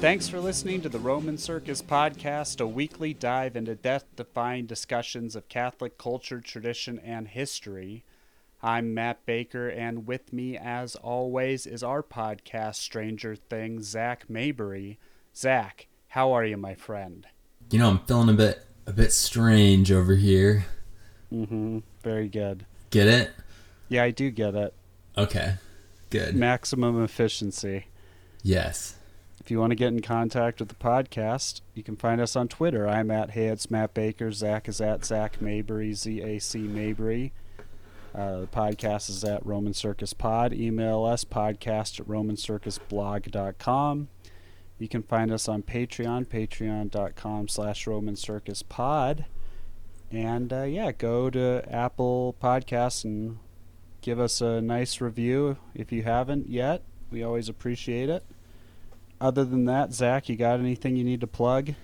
Thanks for listening to the Roman Circus Podcast, a weekly dive into death defying discussions of Catholic culture, tradition, and history. I'm Matt Baker, and with me, as always, is our podcast, Stranger Things, Zach Mabry. Zach, how are you, my friend? You know, I'm feeling a bit a bit strange over here. Mm-hmm. Very good. Get it? Yeah, I do get it. Okay. Good. Maximum efficiency. Yes. If you want to get in contact with the podcast, you can find us on Twitter. I'm at Hey It's Matt Baker. Zach is at Zach Mabry, Z A C Mabry. Uh, the podcast is at Roman Circus Pod. Email us podcast at romancircusblog.com. You can find us on Patreon, patreon.com slash Roman Circus Pod. And uh, yeah, go to Apple Podcasts and give us a nice review if you haven't yet. We always appreciate it. Other than that, Zach, you got anything you need to plug?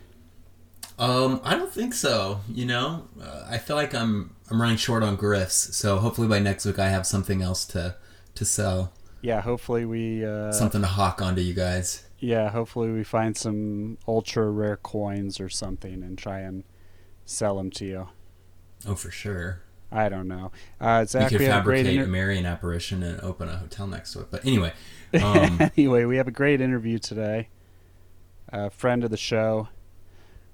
Um, I don't think so. You know, uh, I feel like I'm I'm running short on grifts, so hopefully by next week I have something else to to sell. Yeah, hopefully we uh, something to hawk onto you guys. Yeah, hopefully we find some ultra rare coins or something and try and sell them to you. Oh, for sure. I don't know. Uh, Zach, we could we fabricate inter- a Marian apparition and open a hotel next to it. But anyway, um, anyway, we have a great interview today. A friend of the show,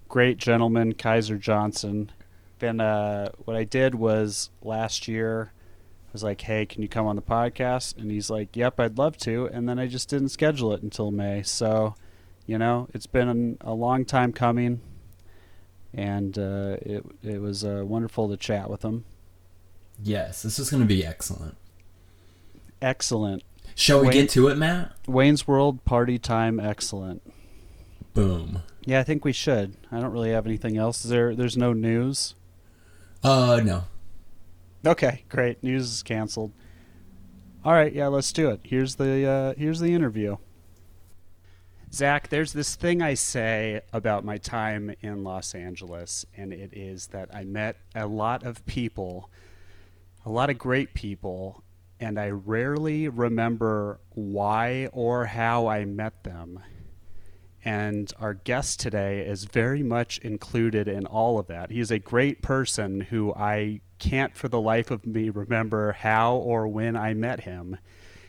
great gentleman, Kaiser Johnson. Then uh, what I did was last year, I was like, "Hey, can you come on the podcast?" And he's like, "Yep, I'd love to." And then I just didn't schedule it until May. So, you know, it's been a long time coming, and uh, it it was uh, wonderful to chat with him. Yes, this is going to be excellent. Excellent. Shall we Wayne, get to it, Matt? Wayne's World party time. Excellent. Boom. Yeah, I think we should. I don't really have anything else. Is there there's no news. Uh, no. Okay, great. News is canceled. All right, yeah, let's do it. Here's the uh, here's the interview. Zach, there's this thing I say about my time in Los Angeles, and it is that I met a lot of people, a lot of great people, and I rarely remember why or how I met them. And our guest today is very much included in all of that. He is a great person who I can't for the life of me remember how or when I met him.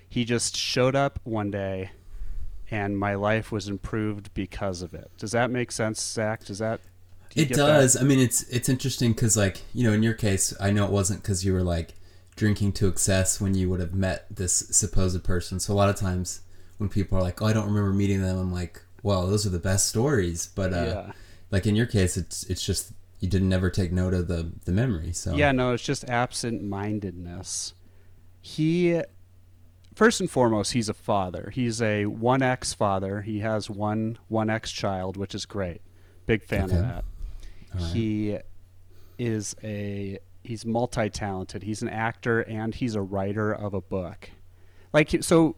He just showed up one day and my life was improved because of it. Does that make sense, Zach? Does that? Do it does. That? I mean, it's it's interesting because, like, you know, in your case, I know it wasn't because you were like drinking to excess when you would have met this supposed person. So a lot of times when people are like, "Oh, I don't remember meeting them," I'm like, "Well, those are the best stories." But uh, yeah. like in your case, it's it's just you didn't ever take note of the the memory. So yeah, no, it's just absent mindedness. He first and foremost, he's a father. He's a one X father. He has one one X child, which is great. Big fan okay. of that. Right. He is a he's multi talented. He's an actor and he's a writer of a book. Like so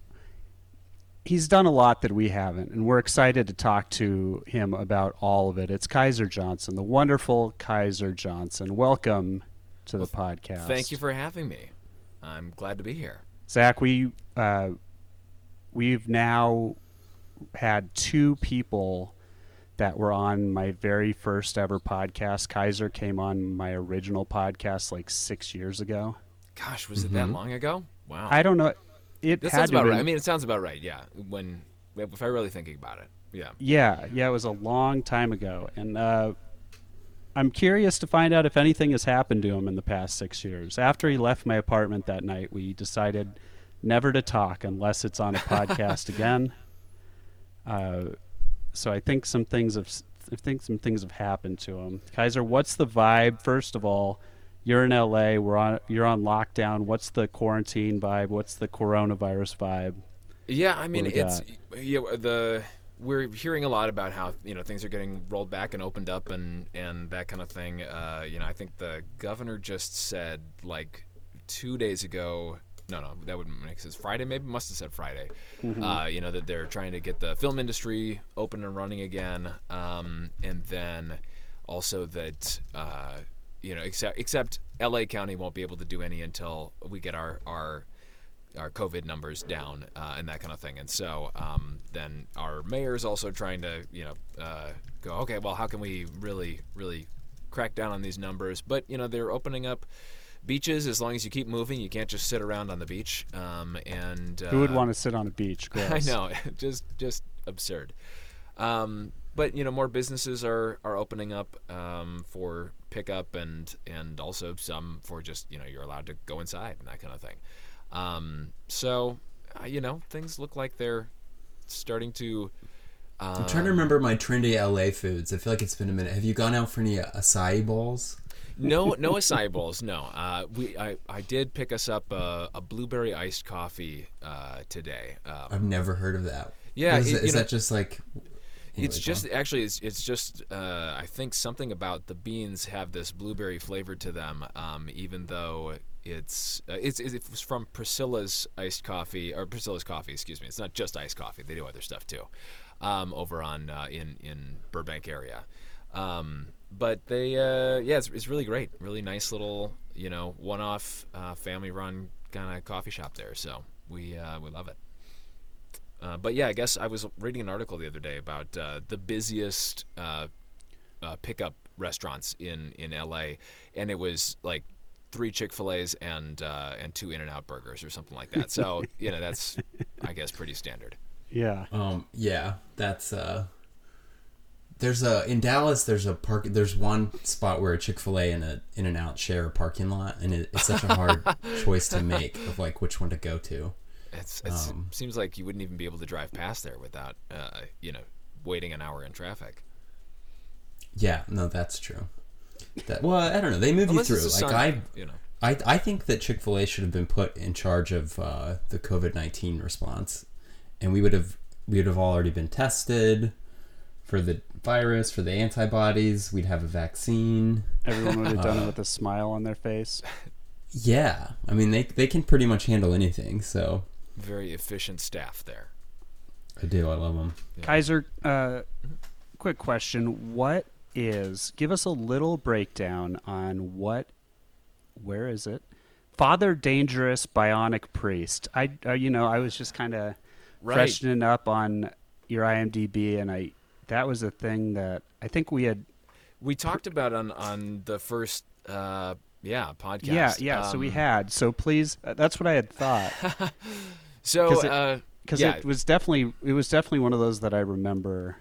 he's done a lot that we haven't, and we're excited to talk to him about all of it. It's Kaiser Johnson, the wonderful Kaiser Johnson. Welcome to the well, podcast. Thank you for having me. I'm glad to be here. Zach, we uh, we've now had two people that were on my very first ever podcast. Kaiser came on my original podcast like six years ago. Gosh, was mm-hmm. it that mm-hmm. long ago? Wow. I don't know. It that sounds about right. I mean, it sounds about right. Yeah, when if I really thinking about it. Yeah. Yeah, yeah. It was a long time ago, and uh, I'm curious to find out if anything has happened to him in the past six years. After he left my apartment that night, we decided never to talk unless it's on a podcast again. Uh, so I think some things have I think some things have happened to him. Kaiser, what's the vibe? First of all, you're in LA. We're on. You're on lockdown. What's the quarantine vibe? What's the coronavirus vibe? Yeah, I mean it's yeah the we're hearing a lot about how you know things are getting rolled back and opened up and and that kind of thing. Uh, you know, I think the governor just said like two days ago. No, no, that wouldn't make sense. Friday, maybe must have said Friday. Mm-hmm. Uh, you know that they're trying to get the film industry open and running again, um, and then also that uh, you know except except L.A. County won't be able to do any until we get our our our COVID numbers down uh, and that kind of thing. And so um, then our mayor is also trying to you know uh, go okay, well, how can we really really crack down on these numbers? But you know they're opening up beaches as long as you keep moving you can't just sit around on the beach um, and uh, who would want to sit on a beach Gross. i know just just absurd um, but you know more businesses are are opening up um, for pickup and and also some for just you know you're allowed to go inside and that kind of thing um, so uh, you know things look like they're starting to uh, I'm trying to remember my trendy LA foods. I feel like it's been a minute. Have you gone out for any acai bowls? No, no acai bowls. No, uh, we I, I did pick us up a, a blueberry iced coffee uh, today. Um, I've never heard of that. Yeah, is, it, is that just like? It's just actually it's it's just uh, I think something about the beans have this blueberry flavor to them, um, even though it's uh, it's it's from Priscilla's iced coffee or Priscilla's coffee. Excuse me. It's not just iced coffee. They do other stuff too, um, over on uh, in in Burbank area. Um, but they, uh, yeah, it's, it's really great. Really nice little, you know, one-off uh, family-run kind of coffee shop there. So we uh, we love it. Uh, but yeah, I guess I was reading an article the other day about uh, the busiest uh, pickup restaurants in in LA, and it was like three Chick Fil A's and and two In and Out burgers or something like that. So you know that's I guess pretty standard. Yeah. Um. Yeah. That's uh there's a in Dallas. There's a park. There's one spot where a Chick Fil A and a In and Out share a parking lot, and it, it's such a hard choice to make of like which one to go to. It's, it um, seems like you wouldn't even be able to drive past there without, uh, you know, waiting an hour in traffic. Yeah, no, that's true. That well, I don't know. They move you through. Like I, you know, I, I think that Chick Fil A should have been put in charge of uh, the COVID nineteen response, and we would have we would have already been tested for the virus, for the antibodies. We'd have a vaccine. Everyone would have done uh, it with a smile on their face. Yeah, I mean they they can pretty much handle anything. So very efficient staff there. I do. I love them. Yeah. Kaiser, uh, quick question: What is? Give us a little breakdown on what. Where is it? Father Dangerous Bionic Priest. I, uh, you know, I was just kind of right. freshening up on your IMDb, and I that was a thing that I think we had. We talked about on on the first. Uh, yeah, podcast. Yeah, yeah. Um, so we um, had. So please, uh, that's what I had thought. so, because it, uh, yeah. it was definitely it was definitely one of those that I remember.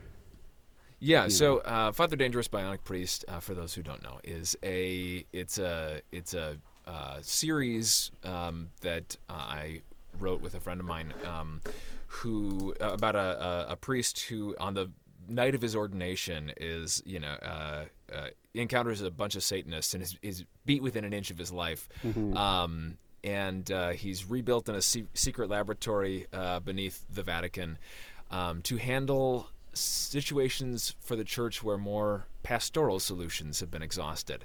Yeah. So, uh, Father Dangerous Bionic Priest, uh, for those who don't know, is a it's a it's a uh, series um, that I wrote with a friend of mine um, who about a, a, a priest who on the night of his ordination is you know uh, uh, encounters a bunch of Satanists and is, is, beat within an inch of his life. Mm-hmm. Um, and uh, he's rebuilt in a se- secret laboratory uh, beneath the Vatican um, to handle situations for the church where more pastoral solutions have been exhausted.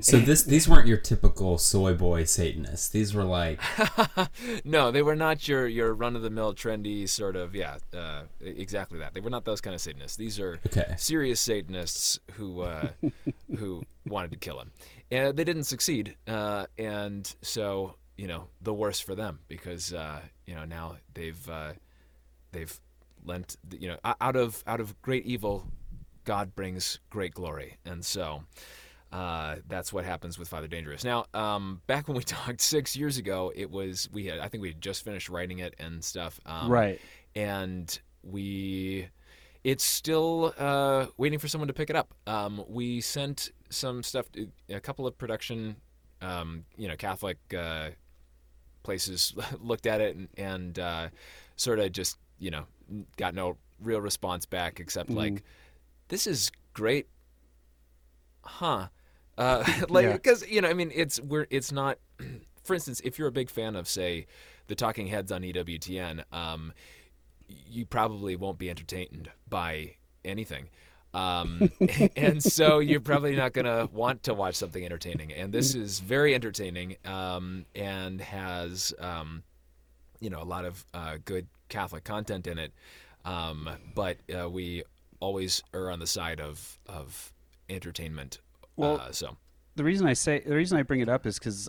So this these weren't your typical soy boy Satanists. These were like no, they were not your your run of the mill trendy sort of yeah uh, exactly that. They were not those kind of Satanists. These are okay. serious Satanists who uh, who wanted to kill him, and they didn't succeed. Uh, and so you know the worse for them because uh, you know now they've uh, they've lent you know out of out of great evil God brings great glory, and so uh, that's what happens with Father Dangerous. Now, um, back when we talked six years ago, it was we had I think we had just finished writing it and stuff. Um, right. And we, it's still uh, waiting for someone to pick it up. Um, we sent some stuff, a couple of production, um, you know, Catholic uh, places looked at it and, and uh, sort of just you know got no real response back except mm. like, this is great huh uh, like because yeah. you know, I mean, it's we're it's not. For instance, if you're a big fan of say the Talking Heads on EWTN, um, you probably won't be entertained by anything. Um, and so you're probably not going to want to watch something entertaining. And this is very entertaining um, and has, um, you know, a lot of uh, good Catholic content in it. Um, but uh, we always are on the side of of entertainment well, uh, so the reason I say the reason I bring it up is because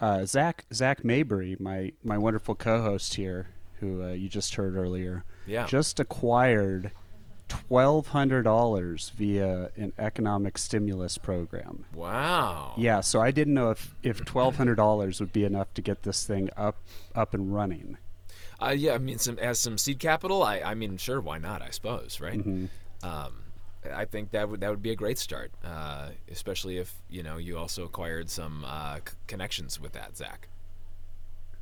uh, Zach Zach Mabry, my my wonderful co-host here, who uh, you just heard earlier, Yeah. just acquired twelve hundred dollars via an economic stimulus program. wow. Yeah, so I didn't know if if twelve hundred dollars would be enough to get this thing up up and running. Uh, yeah, I mean, some as some seed capital. I, I mean, sure, why not? I suppose, right? Mm-hmm. Um, I think that would that would be a great start, uh, especially if you know you also acquired some uh, c- connections with that, Zach.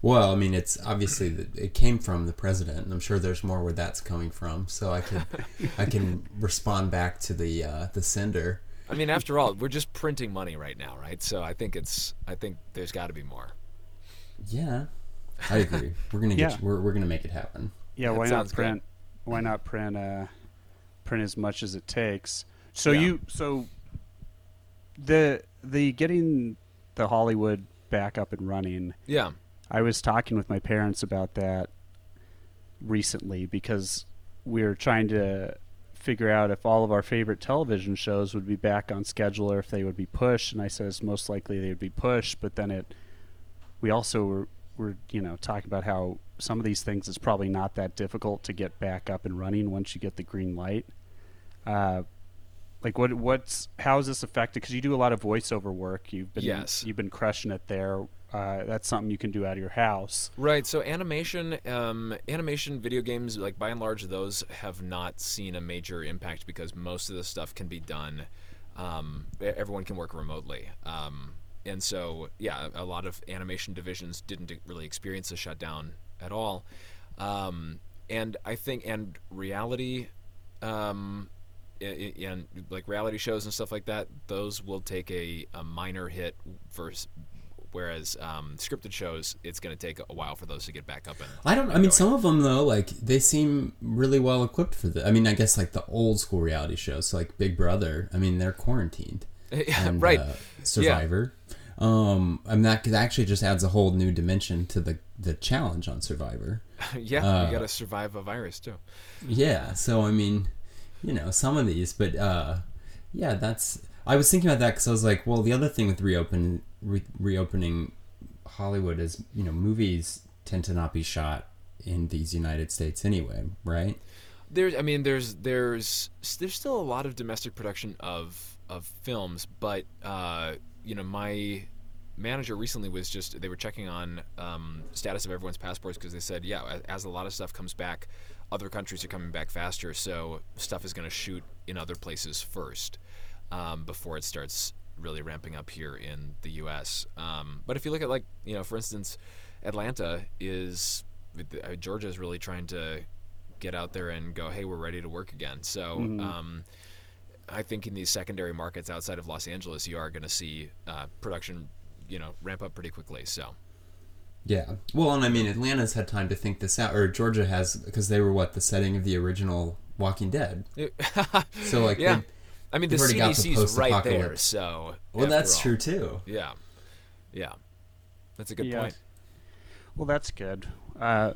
Well, I mean, it's obviously that it came from the president, and I'm sure there's more where that's coming from. So I could, I can respond back to the uh, the sender. I mean, after all, we're just printing money right now, right? So I think it's I think there's got to be more. Yeah, I agree. We're gonna get, Yeah. we're we're gonna make it happen. Yeah, That why not sounds good. print? Why not print? Uh, print as much as it takes. So Yeah. you so the the getting the Hollywood back up and running. Yeah. I was talking with my parents about that recently because we were trying to figure out if all of our favorite television shows would be back on schedule or if they would be pushed. And I said it's most likely they would be pushed. But then it, we also were, were you know talking about how some of these things is probably not that difficult to get back up and running once you get the green light. Uh, like what what's how is this affected? Because you do a lot of voiceover work. You've been Yes. you've been crushing it there. Uh, that's something you can do out of your house. Right. So animation, um, animation video games, like by and large, those have not seen a major impact because most of the stuff can be done. Um, everyone can work remotely. Um, and so, yeah, a lot of animation divisions didn't really experience a shutdown at all. Um, and I think, and reality, um, and like reality shows and stuff like that, those will take a, a minor hit versus whereas um, scripted shows, it's going to take a while for those to get back up and. I don't. I mean, going. some of them though, like they seem really well equipped for the. I mean, I guess like the old school reality shows, like Big Brother. I mean, they're quarantined. And, right. uh, Survivor. Um, I mean that, that actually just adds a whole new dimension to the the challenge on Survivor. yeah, uh, you got to survive a virus too. Yeah. So I mean, you know, some of these, but uh, yeah, that's. I was thinking about that because I was like, well, the other thing with reopen re- reopening Hollywood is you know movies tend to not be shot in these United States anyway, right? There's, I mean, there's there's there's still a lot of domestic production of of films, but uh, you know, my manager recently was just they were checking on um, status of everyone's passports because they said, yeah, as a lot of stuff comes back, other countries are coming back faster, so stuff is going to shoot in other places first um, before it starts really ramping up here in the U.S. Um, but if you look at like you know, for instance, Atlanta is uh, Georgia is really trying to get out there and go, hey, we're ready to work again. So um, I think in these secondary markets outside of Los Angeles, you are going to see uh, production, you know, ramp up pretty quickly. So Yeah. Well, and I mean, Atlanta's had time to think this out, or Georgia has, because they were what the setting of the original Walking Dead. So like, yeah, they- I mean the they've already got the CDC's right there. So well, that's all. true too. Yeah, yeah, that's a good Yeah. point. Well, that's good. Uh,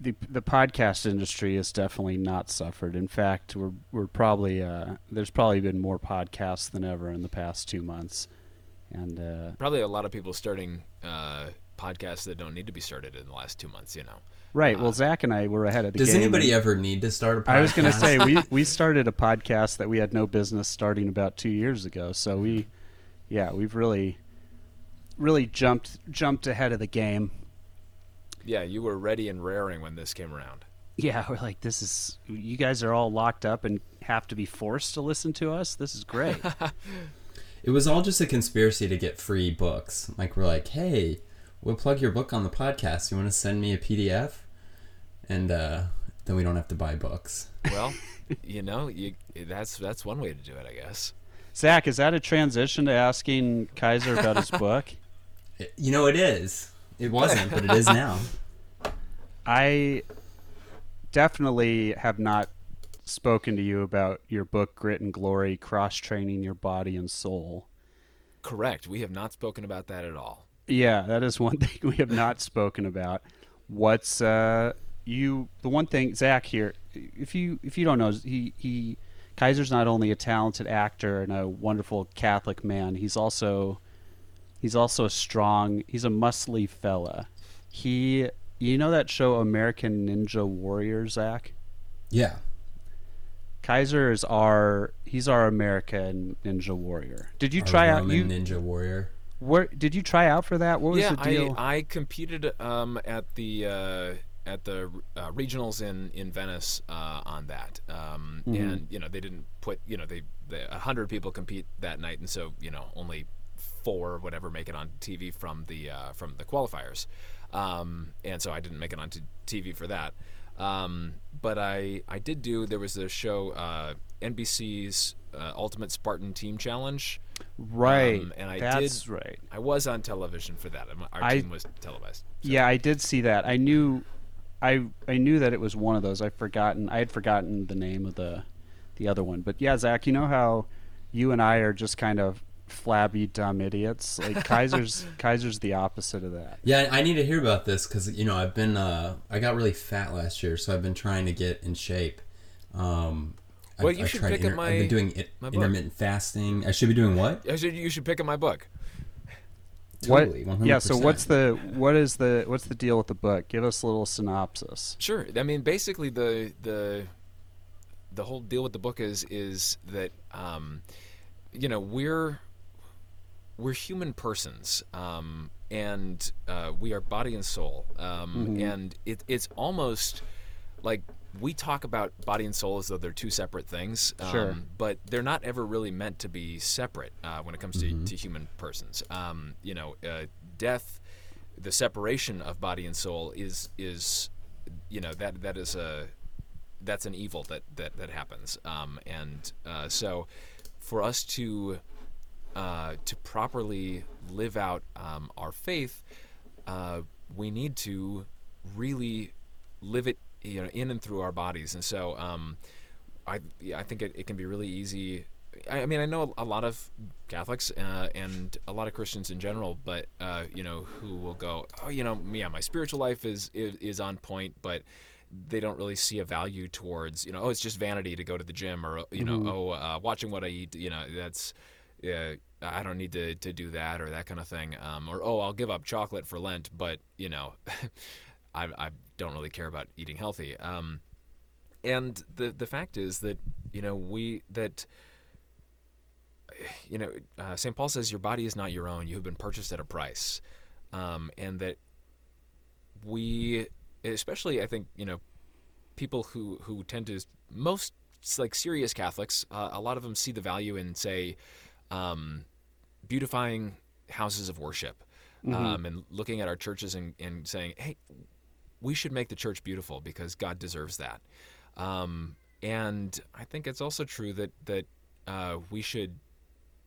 the the podcast industry has definitely not suffered. In fact, we're we're probably uh, there's probably been more podcasts than ever in the past two months, and uh, Probably a lot of people starting uh, podcasts that don't need to be started in the last two months. You know. right. Well, Zach and I were ahead of the Does game. anybody ever need to start a podcast? I was going to say we we started a podcast that we had no business starting about two years ago. So we, yeah, we've really, really jumped jumped ahead of the game. Yeah, you were ready and raring when this came around. Yeah, we're like, this is you guys are all locked up and have to be forced to listen to us. This is great. It was all just a conspiracy to get free books. Like we're like, hey, we'll plug your book on the podcast. You want to send me a PDF? And uh, then we don't have to buy books. Well, you know, you that's that's one way to do it, I guess. Zach, is that a transition to asking Kaiser about his book? You know, it is. It wasn't, but it is now. I definitely have not spoken to you about your book Grit and Glory cross training your body and soul. Correct. We have not spoken about that at all. Yeah, that is one thing we have not spoken about. What's uh you the one thing Zach here if you if you don't know he he Kaiser's not only a talented actor and a wonderful Catholic man, he's also He's also a strong. He's a muscly fella. He, you know that show American Ninja Warrior, Zach? Yeah. Kaiser is our. He's our American Ninja Warrior. Did you Our try out? You Ninja Warrior. where did you try out for that? What was yeah, the deal? I, I competed um, at the uh, at the uh, regionals in in Venice uh, on that, um, Mhm. and you know they didn't put you know they a hundred people compete that night, and so you know only four or whatever make it on TV from the uh, from the qualifiers, um, and so I didn't make it on t- TV for that. Um, but I I did do there was a show uh, NBC's uh, Ultimate Spartan Team Challenge. right. um, and I that's did- right. I was on television for that. Our I- team was televised. So- Yeah, I did see that. I knew, I I knew that it was one of those. I've forgotten. I had forgotten the name of the, the other one. But yeah, Zach, you know how, you and I are just kind of flabby dumb idiots. Like Kaiser's Kaiser's the opposite of that. Yeah, I need to hear about this because you know I've been uh, I got really fat last year, so I've been trying to get in shape. Um, Well, I've, you I've should tried pick up my. I've been doing it, my book. intermittent fasting. I should be doing what? I should, you should pick up my book. Totally, what? 100%. Yeah. So what's the what is the what's the deal with the book? Give us a little synopsis. Sure. I mean, basically, the the the whole deal with the book is is that um, you know we're we're human persons, um, and uh, we are body and soul, um, Mhm. and it, it's almost like we talk about body and soul as though they're two separate things, um, Sure. but they're not ever really meant to be separate uh, when it comes to, to human persons. Um, you know, uh, death, the separation of body and soul is is you know that that is a that's an evil that that that happens, um, and uh, so for us to uh, to properly live out um, our faith, uh, we need to really live it, you know, in and through our bodies. And so, um, I I think it, it can be really easy. I, I mean, I know a lot of Catholics uh, and a lot of Christians in general, but uh, you know, who will go, oh, you know, yeah, my spiritual life is is, is on point, but they don't really see a value towards you know oh it's just vanity to go to the gym or you know Mhm. oh uh, watching what I eat you know that's yeah I don't need to, to do that or that kind of thing um, or oh I'll give up chocolate for Lent but you know I, I don't really care about eating healthy. Um, and the the fact is that you know we that you know uh, St Paul says your body is not your own you have been purchased at a price. Um, and that we especially I think you know people who who tend to most like serious Catholics uh, a lot of them see the value in say um, beautifying houses of worship Mhm. um, and looking at our churches and, and saying hey we should make the church beautiful because God deserves that um, and I think it's also true that that uh, we should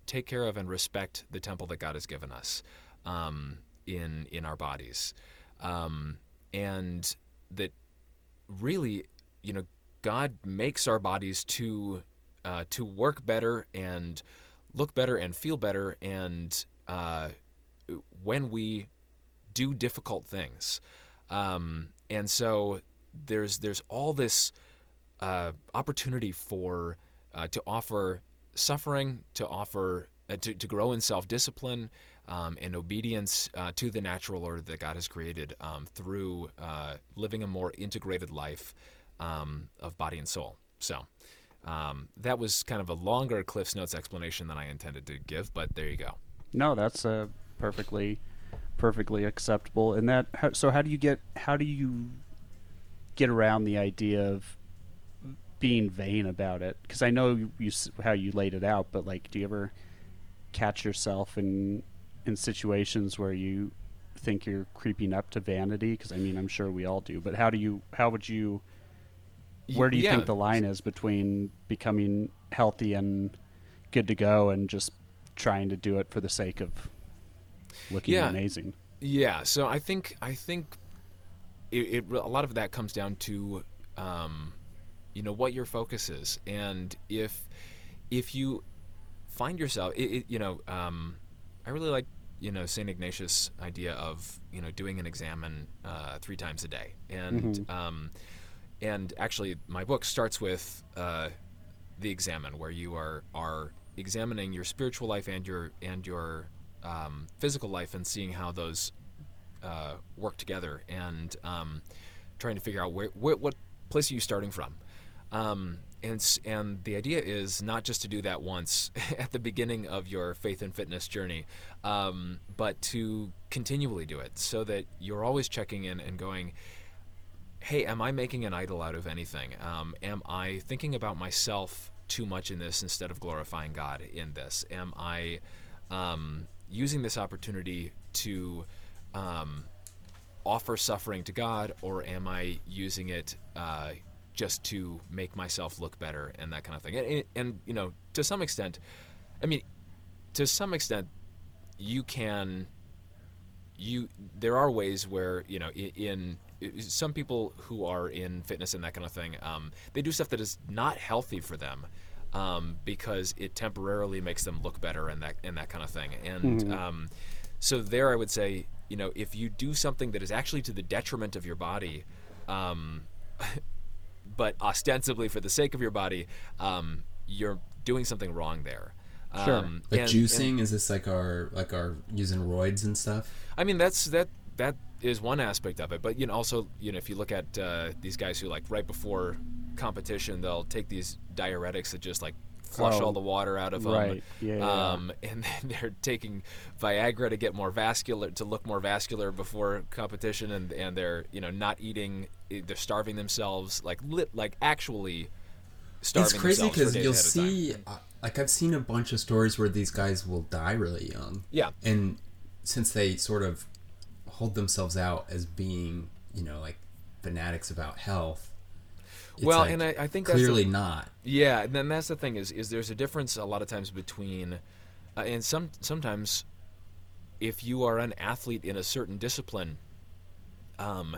take care of and respect the temple that God has given us um, in in our bodies um, and that really, you know, God makes our bodies to uh, to work better and look better and feel better, and uh, when we do difficult things, um, and so there's there's all this uh, opportunity for uh, to offer suffering, to offer uh, to, to grow in self discipline um, and obedience uh, to the natural order that God has created um, through uh, living a more integrated life um, of body and soul. So um, that was kind of a longer Cliff's Notes explanation than I intended to give, but there you go. No, that's uh, perfectly, perfectly acceptable. And that, so how do you get, how do you get around the idea of being vain about it? Because I know you how you laid it out, but like, do you ever catch yourself in in situations where you think you're creeping up to vanity? Because I mean, I'm sure we all do. But how do you, how would you? Where do you Yeah. think the line is between becoming healthy and good to go and just trying to do it for the sake of looking Yeah. amazing? Yeah, so I think I think it, it a lot of that comes down to um, you know what your focus is, and if if you find yourself, it, it, you know, um, I really like you know Saint Ignatius' idea of you know doing an examen uh, three times a day, and Mhm. um, and actually my book starts with uh, the examen, where you are are examining your spiritual life and your and your um, physical life and seeing how those uh, work together and um, trying to figure out where, where, what place are you starting from. Um, and and the idea is not just to do that once at the beginning of your faith and fitness journey, um, but to continually do it so that you're always checking in and going, "Hey, am I making an idol out of anything? Um, am I thinking about myself too much in this instead of glorifying God in this? Am I um, using this opportunity to um, offer suffering to God, or am I using it?" Uh, just to make myself look better and that kind of thing. And, and, you know, to some extent, I mean, to some extent, you can. You there are ways where you know in, in some people who are in fitness and that kind of thing, um, they do stuff that is not healthy for them. Um, because it temporarily makes them look better and that and that kind of thing. And mm-hmm. um, so there, I would say, you know, if you do something that is actually to the detriment of your body, um, but ostensibly for the sake of your body, um, you're doing something wrong there. Sure. Um, like and, juicing and, is this like our like our using roids and stuff? I mean that's that that is one aspect of it, but you know also you know if you look at uh, these guys who like right before competition they'll take these diuretics that just like flush oh, all the water out of them. Right. Yeah, um, yeah. And then they're taking Viagra to get more vascular, to look more vascular before competition, and and they're you know not eating, eh, they're starving themselves, like lit, like actually starving. It's crazy because you'll see, uh, like I've seen a bunch of stories where these guys will die really young. Yeah. And since they sort of hold themselves out as being, you know, like fanatics about health it's well, like and I, I think clearly the, not. Yeah, and then that's the thing is is there's a difference a lot of times between, uh, and some sometimes, if you are an athlete in a certain discipline, um,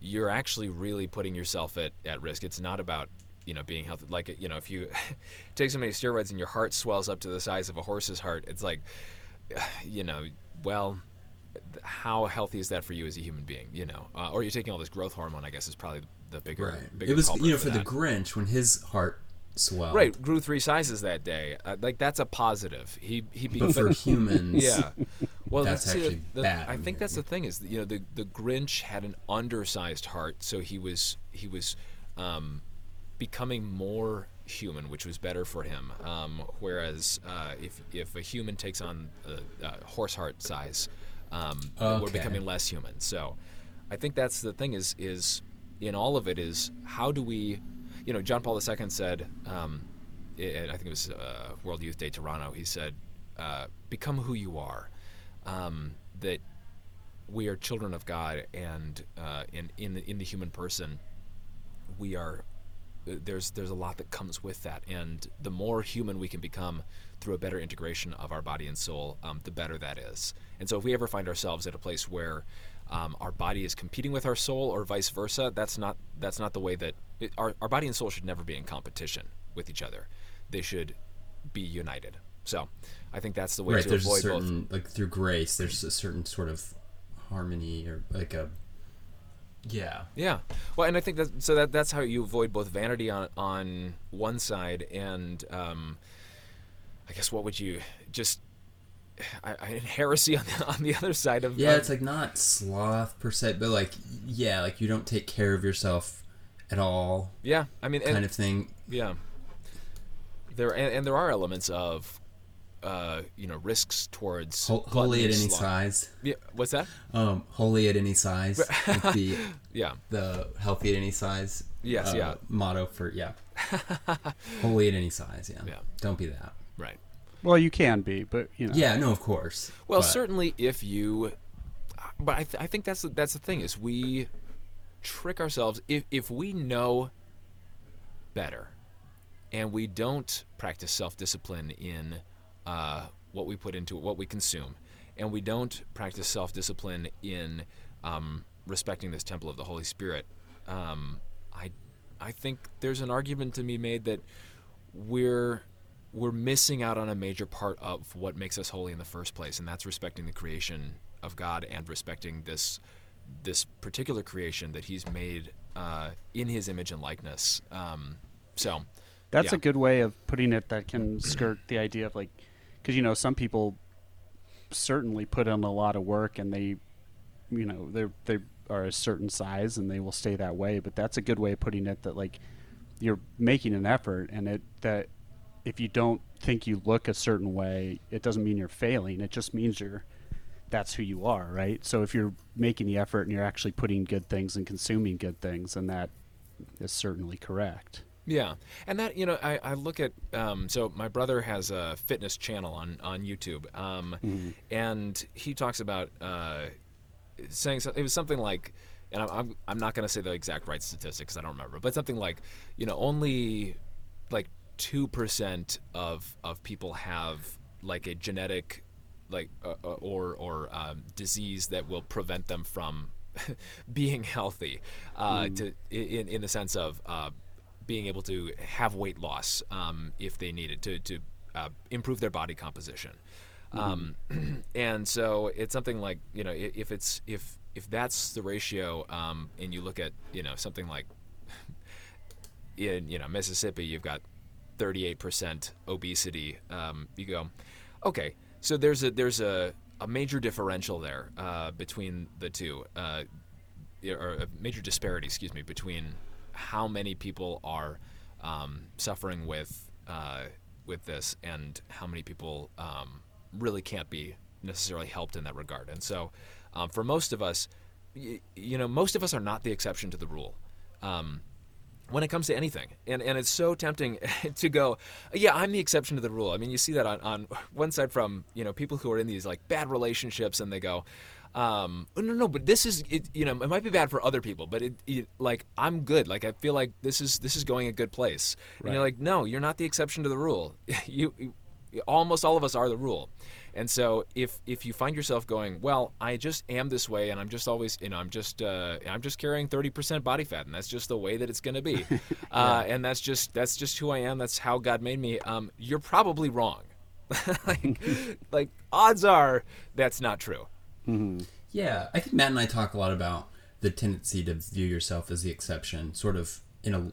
you're actually really putting yourself at, at risk. It's not about you know being healthy. Like you know if you take so many steroids and your heart swells up to the size of a horse's heart, it's like, you know, well how healthy is that for you as a human being? You know, uh, or you're taking all this growth hormone. I guess is probably the bigger. Right. Bigger it was you know for, for the Grinch when his heart swelled. Right, grew three sizes that day. Uh, like that's a positive. He he. Be, but for humans, yeah. Well, that's, that's actually the, bad. I think that's the thing is you know the the Grinch had an undersized heart, so he was he was um, becoming more human, which was better for him. Um, whereas uh, if if a human takes on a, a horse heart size, um, okay. we're becoming less human. So I think that's the thing is is in all of it is how do we, you know, John Paul II said, um, it, I think it was uh, World Youth Day Toronto. He said, uh, "Become who you are." Um, that we are children of God, and uh, in in the, in the human person, we are. There's there's a lot that comes with that, and the more human we can become through a better integration of our body and soul, um, the better that is. And so, if we ever find ourselves at a place where um, our body is competing with our soul or vice versa. That's not that's not the way that it, our our body and soul should never be in competition with each other. They should be united. So, I think that's the way right, to there's avoid a certain, both. Like through grace, there's a certain sort of harmony or like a yeah. Yeah. Well, and I think that so that that's how you avoid both vanity on on one side and um, I guess what would you just I, I, heresy on the, on the other side of yeah, it's like not sloth per se, but like yeah, like you don't take care of yourself at all. Yeah, I mean, kind and, of thing. Yeah, there and, and there are elements of uh, you know risks towards Ho- holy at any size. Yeah, what's that? Um, holy at any size. like the yeah the healthy at any size. Yes, uh, yeah. Motto for yeah. holy at any size. Yeah. Yeah. Don't be that. Right. Well, you can be, but you know. Yeah, no, of course. Well, but. certainly if you, but I, th- I think that's the, that's the thing is we trick ourselves if if we know better, and we don't practice self discipline in uh, what we put into what we consume, and we don't practice self discipline in um, respecting this temple of the Holy Spirit. Um, I I think there's an argument to be made that we're we're missing out on a major part of what makes us holy in the first place, and that's respecting the creation of God and respecting this this particular creation that He's made uh, in His image and likeness. Um, so that's yeah. a good way of putting it. That can skirt the idea of like, because you know some people certainly put in a lot of work and they, you know, they they are a certain size and they will stay that way. But that's a good way of putting it. That like you're making an effort and it that if you don't think you look a certain way, it doesn't mean you're failing. It just means you're that's who you are, right? So if you're making the effort and you're actually putting good things and consuming good things, then that is certainly correct. Yeah, and that you know, I, I look at um, so my brother has a fitness channel on on YouTube, um, mm-hmm. and he talks about uh, saying so, it was something like, and I'm I'm not going to say the exact right statistics, I don't remember, but something like, you know, only like two percent of of people have like a genetic like uh, uh or or um, disease that will prevent them from being healthy uh, mm. to in in the sense of uh, being able to have weight loss um, if they needed to to uh, improve their body composition. Mm. Um, and so it's something like you know if it's if if that's the ratio um, and you look at you know something like in you know Mississippi you've got 38% obesity um, you go okay so there's a there's a, a major differential there uh, between the two, uh, or a major disparity, excuse me, between how many people are um, suffering with uh, with this and how many people um, really can't be necessarily helped in that regard. And so, um, for most of us, y- you know, most of us are not the exception to the rule. Um, when it comes to anything. And and it's so tempting to go, yeah, I'm the exception to the rule. I mean, you see that on, on one side from, you know, people who are in these like bad relationships and they go, um, oh, no, no, but this is, it, you know, it might be bad for other people, but it, it, like, I'm good. Like, I feel like this is, this is going a good place. Right. And you're like, no, you're not the exception to the rule. you, you almost all of us are the rule. And so if if you find yourself going, well, I just am this way, and I'm just always, you know, I'm just uh, I'm just carrying 30% body fat, and that's just the way that it's going to be, yeah. uh, and that's just that's just who I am. That's how God made me. Um, you're probably wrong. like, like odds are that's not true. Mm-hmm. Yeah, I think Matt and I talk a lot about the tendency to view yourself as the exception, sort of in a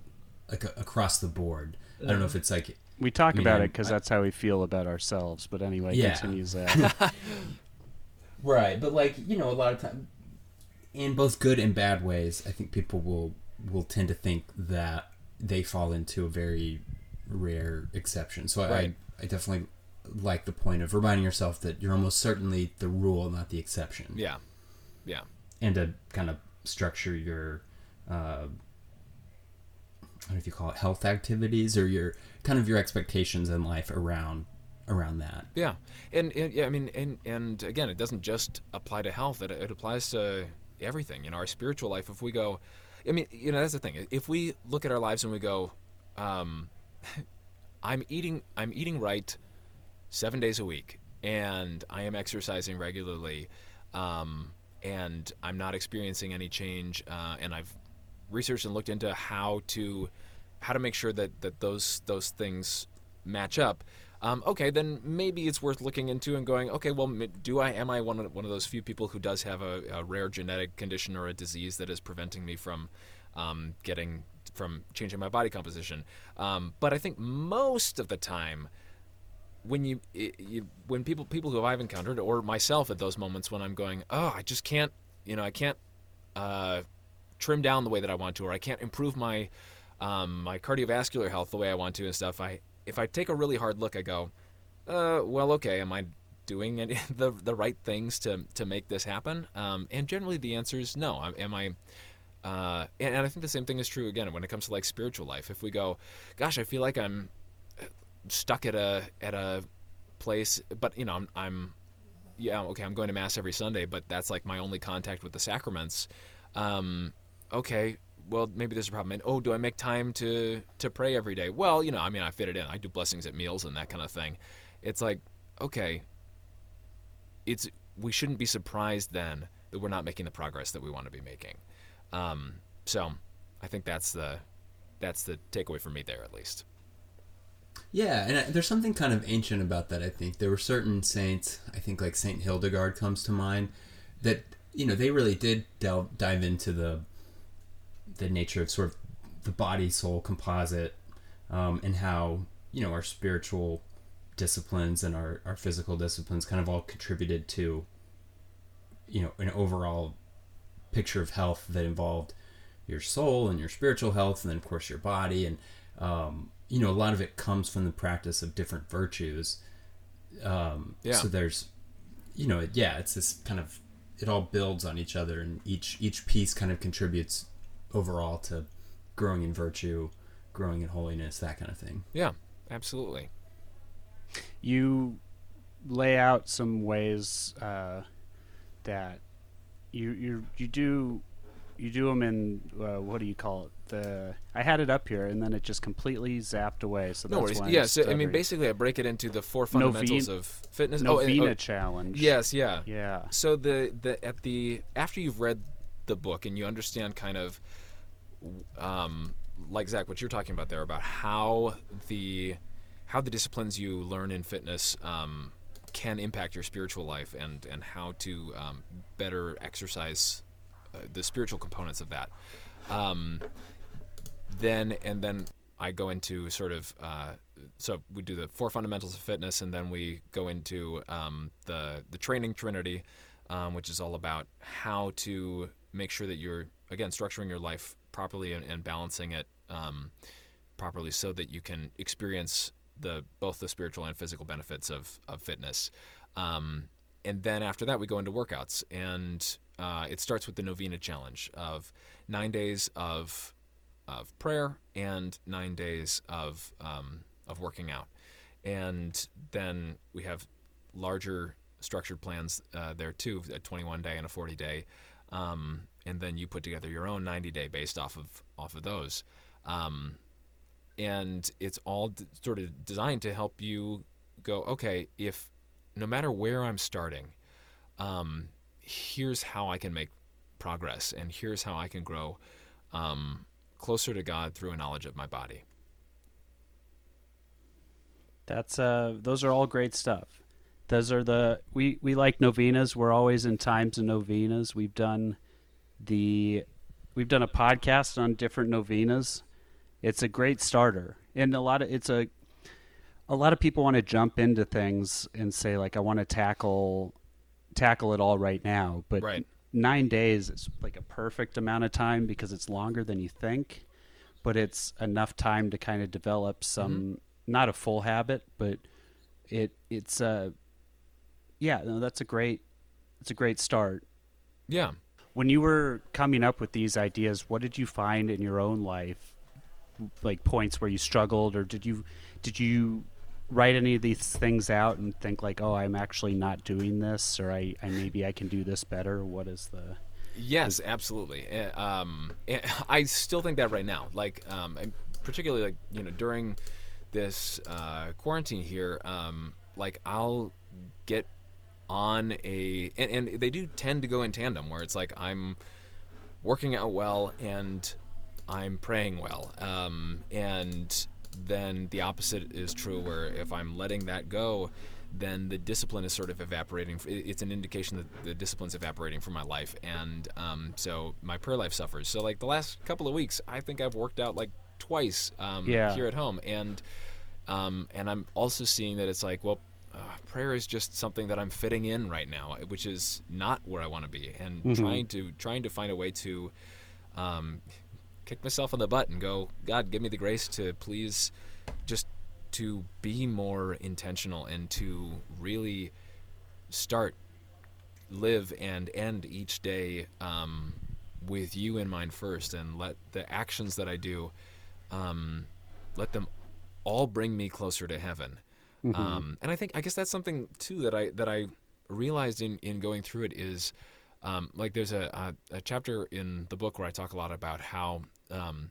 like a, across the board. I don't know if it's like we talk about it because that's how we feel about ourselves. But anyway, yeah. continues that. right, but like you know, a lot of time, in both good and bad ways, I think people will will tend to think that they fall into a very rare exception. So right. I, I definitely like the point of reminding yourself that you're almost certainly the rule, not the exception. Yeah, yeah, and to kind of structure your. Uh, I don't know if you call it health activities or your kind of your expectations in life around around that. Yeah, and, and yeah, I mean, and and again, it doesn't just apply to health; it, it applies to everything. You know, our spiritual life. If we go, I mean, you know, that's the thing. If we look at our lives and we go, um, I'm eating, I'm eating right, seven days a week, and I am exercising regularly, um, and I'm not experiencing any change, uh, and I've researched and looked into how to how to make sure that, that those those things match up. Um, okay, then maybe it's worth looking into and going, okay, well, do I am I one of one of those few people who does have a, a rare genetic condition or a disease that is preventing me from um, getting from changing my body composition? Um, but I think most of the time, when you, you when people people who I've encountered or myself at those moments when I'm going, oh, I just can't, you know, I can't uh, trim down the way that I want to, or I can't improve my um, my cardiovascular health the way I want to and stuff, I if I take a really hard look, I go, uh, well, okay, am I doing any, the the right things to to make this happen? Um, and generally, the answer is no. Am I? Uh, and, and I think the same thing is true again when it comes to like spiritual life. If we go, gosh, I feel like I'm stuck at a at a place, but you know, I'm, I'm yeah, okay, I'm going to mass every Sunday, but that's like my only contact with the sacraments. Um, okay, well, maybe there's a problem. And oh, do I make time to to pray every day? Well, you know, I mean, I fit it in. I do blessings at meals and that kind of thing. It's like, okay, it's we shouldn't be surprised then that we're not making the progress that we want to be making. Um, so, I think that's the that's the takeaway for me there, at least. Yeah, and there's something kind of ancient about that. I think there were certain saints. I think like Saint Hildegard comes to mind. That you know they really did delve, dive into the the nature of sort of the body soul composite um, and how you know our spiritual disciplines and our, our physical disciplines kind of all contributed to you know an overall picture of health that involved your soul and your spiritual health and then of course your body and um, you know a lot of it comes from the practice of different virtues um, yeah. so there's you know yeah it's this kind of it all builds on each other and each each piece kind of contributes overall to growing in virtue growing in holiness that kind of thing yeah absolutely you lay out some ways uh, that you you you do you do them in uh, what do you call it? The I had it up here and then it just completely zapped away. So no worries. Yeah, so I mean, basically, I break it into the four fundamentals of fitness. Novena oh, oh, challenge. Yes, yeah, yeah. So the the at the after you've read the book and you understand kind of, um, like Zach, what you're talking about there about how the how the disciplines you learn in fitness um, can impact your spiritual life and and how to um, better exercise uh, the spiritual components of that. Um, then and then I go into sort of uh, so we do the four fundamentals of fitness, and then we go into um, the the training trinity, um, which is all about how to make sure that you're again structuring your life properly and, and balancing it um, properly, so that you can experience the both the spiritual and physical benefits of of fitness. Um, and then after that, we go into workouts, and uh, it starts with the Novena challenge of nine days of of prayer and nine days of um, of working out, and then we have larger structured plans uh, there too, a 21 day and a 40 day, um, and then you put together your own 90 day based off of off of those. Um, and it's all d- sort of designed to help you go okay if no matter where i'm starting um, here's how i can make progress and here's how i can grow um, closer to god through a knowledge of my body that's uh those are all great stuff those are the we we like novenas. We're always in times of novenas. We've done the we've done a podcast on different novenas. It's a great starter, and a lot of it's a a lot of people want to jump into things and say like I want to tackle tackle it all right now, but right. nine days is like a perfect amount of time because it's longer than you think, but it's enough time to kind of develop some mm-hmm. not a full habit, but it it's a yeah no that's a great it's a great start. Yeah. When you were coming up with these ideas, what did you find in your own life like points where you struggled, or did you did you write any of these things out and think like, oh, I'm actually not doing this, or I, I maybe I can do this better? What is the Yes, absolutely. Eh, um, eh, I still think that right now. Like, um, particularly like you know during this uh, quarantine here, um, like I'll get on a and, and, they do tend to go in tandem where it's like I'm working out well and I'm praying well. Um, and then the opposite is true, where if I'm letting that go, then the discipline is sort of evaporating. It's an indication that the discipline's evaporating from my life, and um, so my prayer life suffers. So, like the last couple of weeks, I think I've worked out like twice um, yeah. here at home, and um, and I'm also seeing that it's like, well, uh, prayer is just something that I'm fitting in right now, which is not where I want to be, and mm-hmm. trying to trying to find a way to um, kick myself in the butt and go, God, give me the grace to please just to be more intentional and to really start, live, and end each day um, with you in mind first, and let the actions that I do, um, let them all bring me closer to heaven. Mm-hmm. Um, and I think I guess that's something too that I that I realized in in going through it is. Um, like there's a, a, a, chapter in the book where I talk a lot about how um,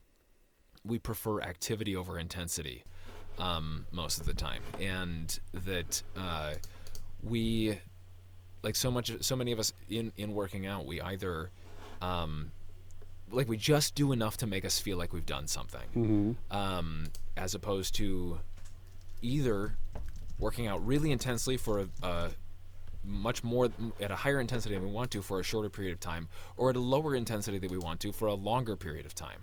we prefer activity over intensity um, most of the time, and that uh, we like so much so many of us in in working out we either um, like we just do enough to make us feel like we've done something mm-hmm. um, as opposed to either working out really intensely for a, a, much more at a higher intensity than we want to for a shorter period of time or at a lower intensity that we want to for a longer period of time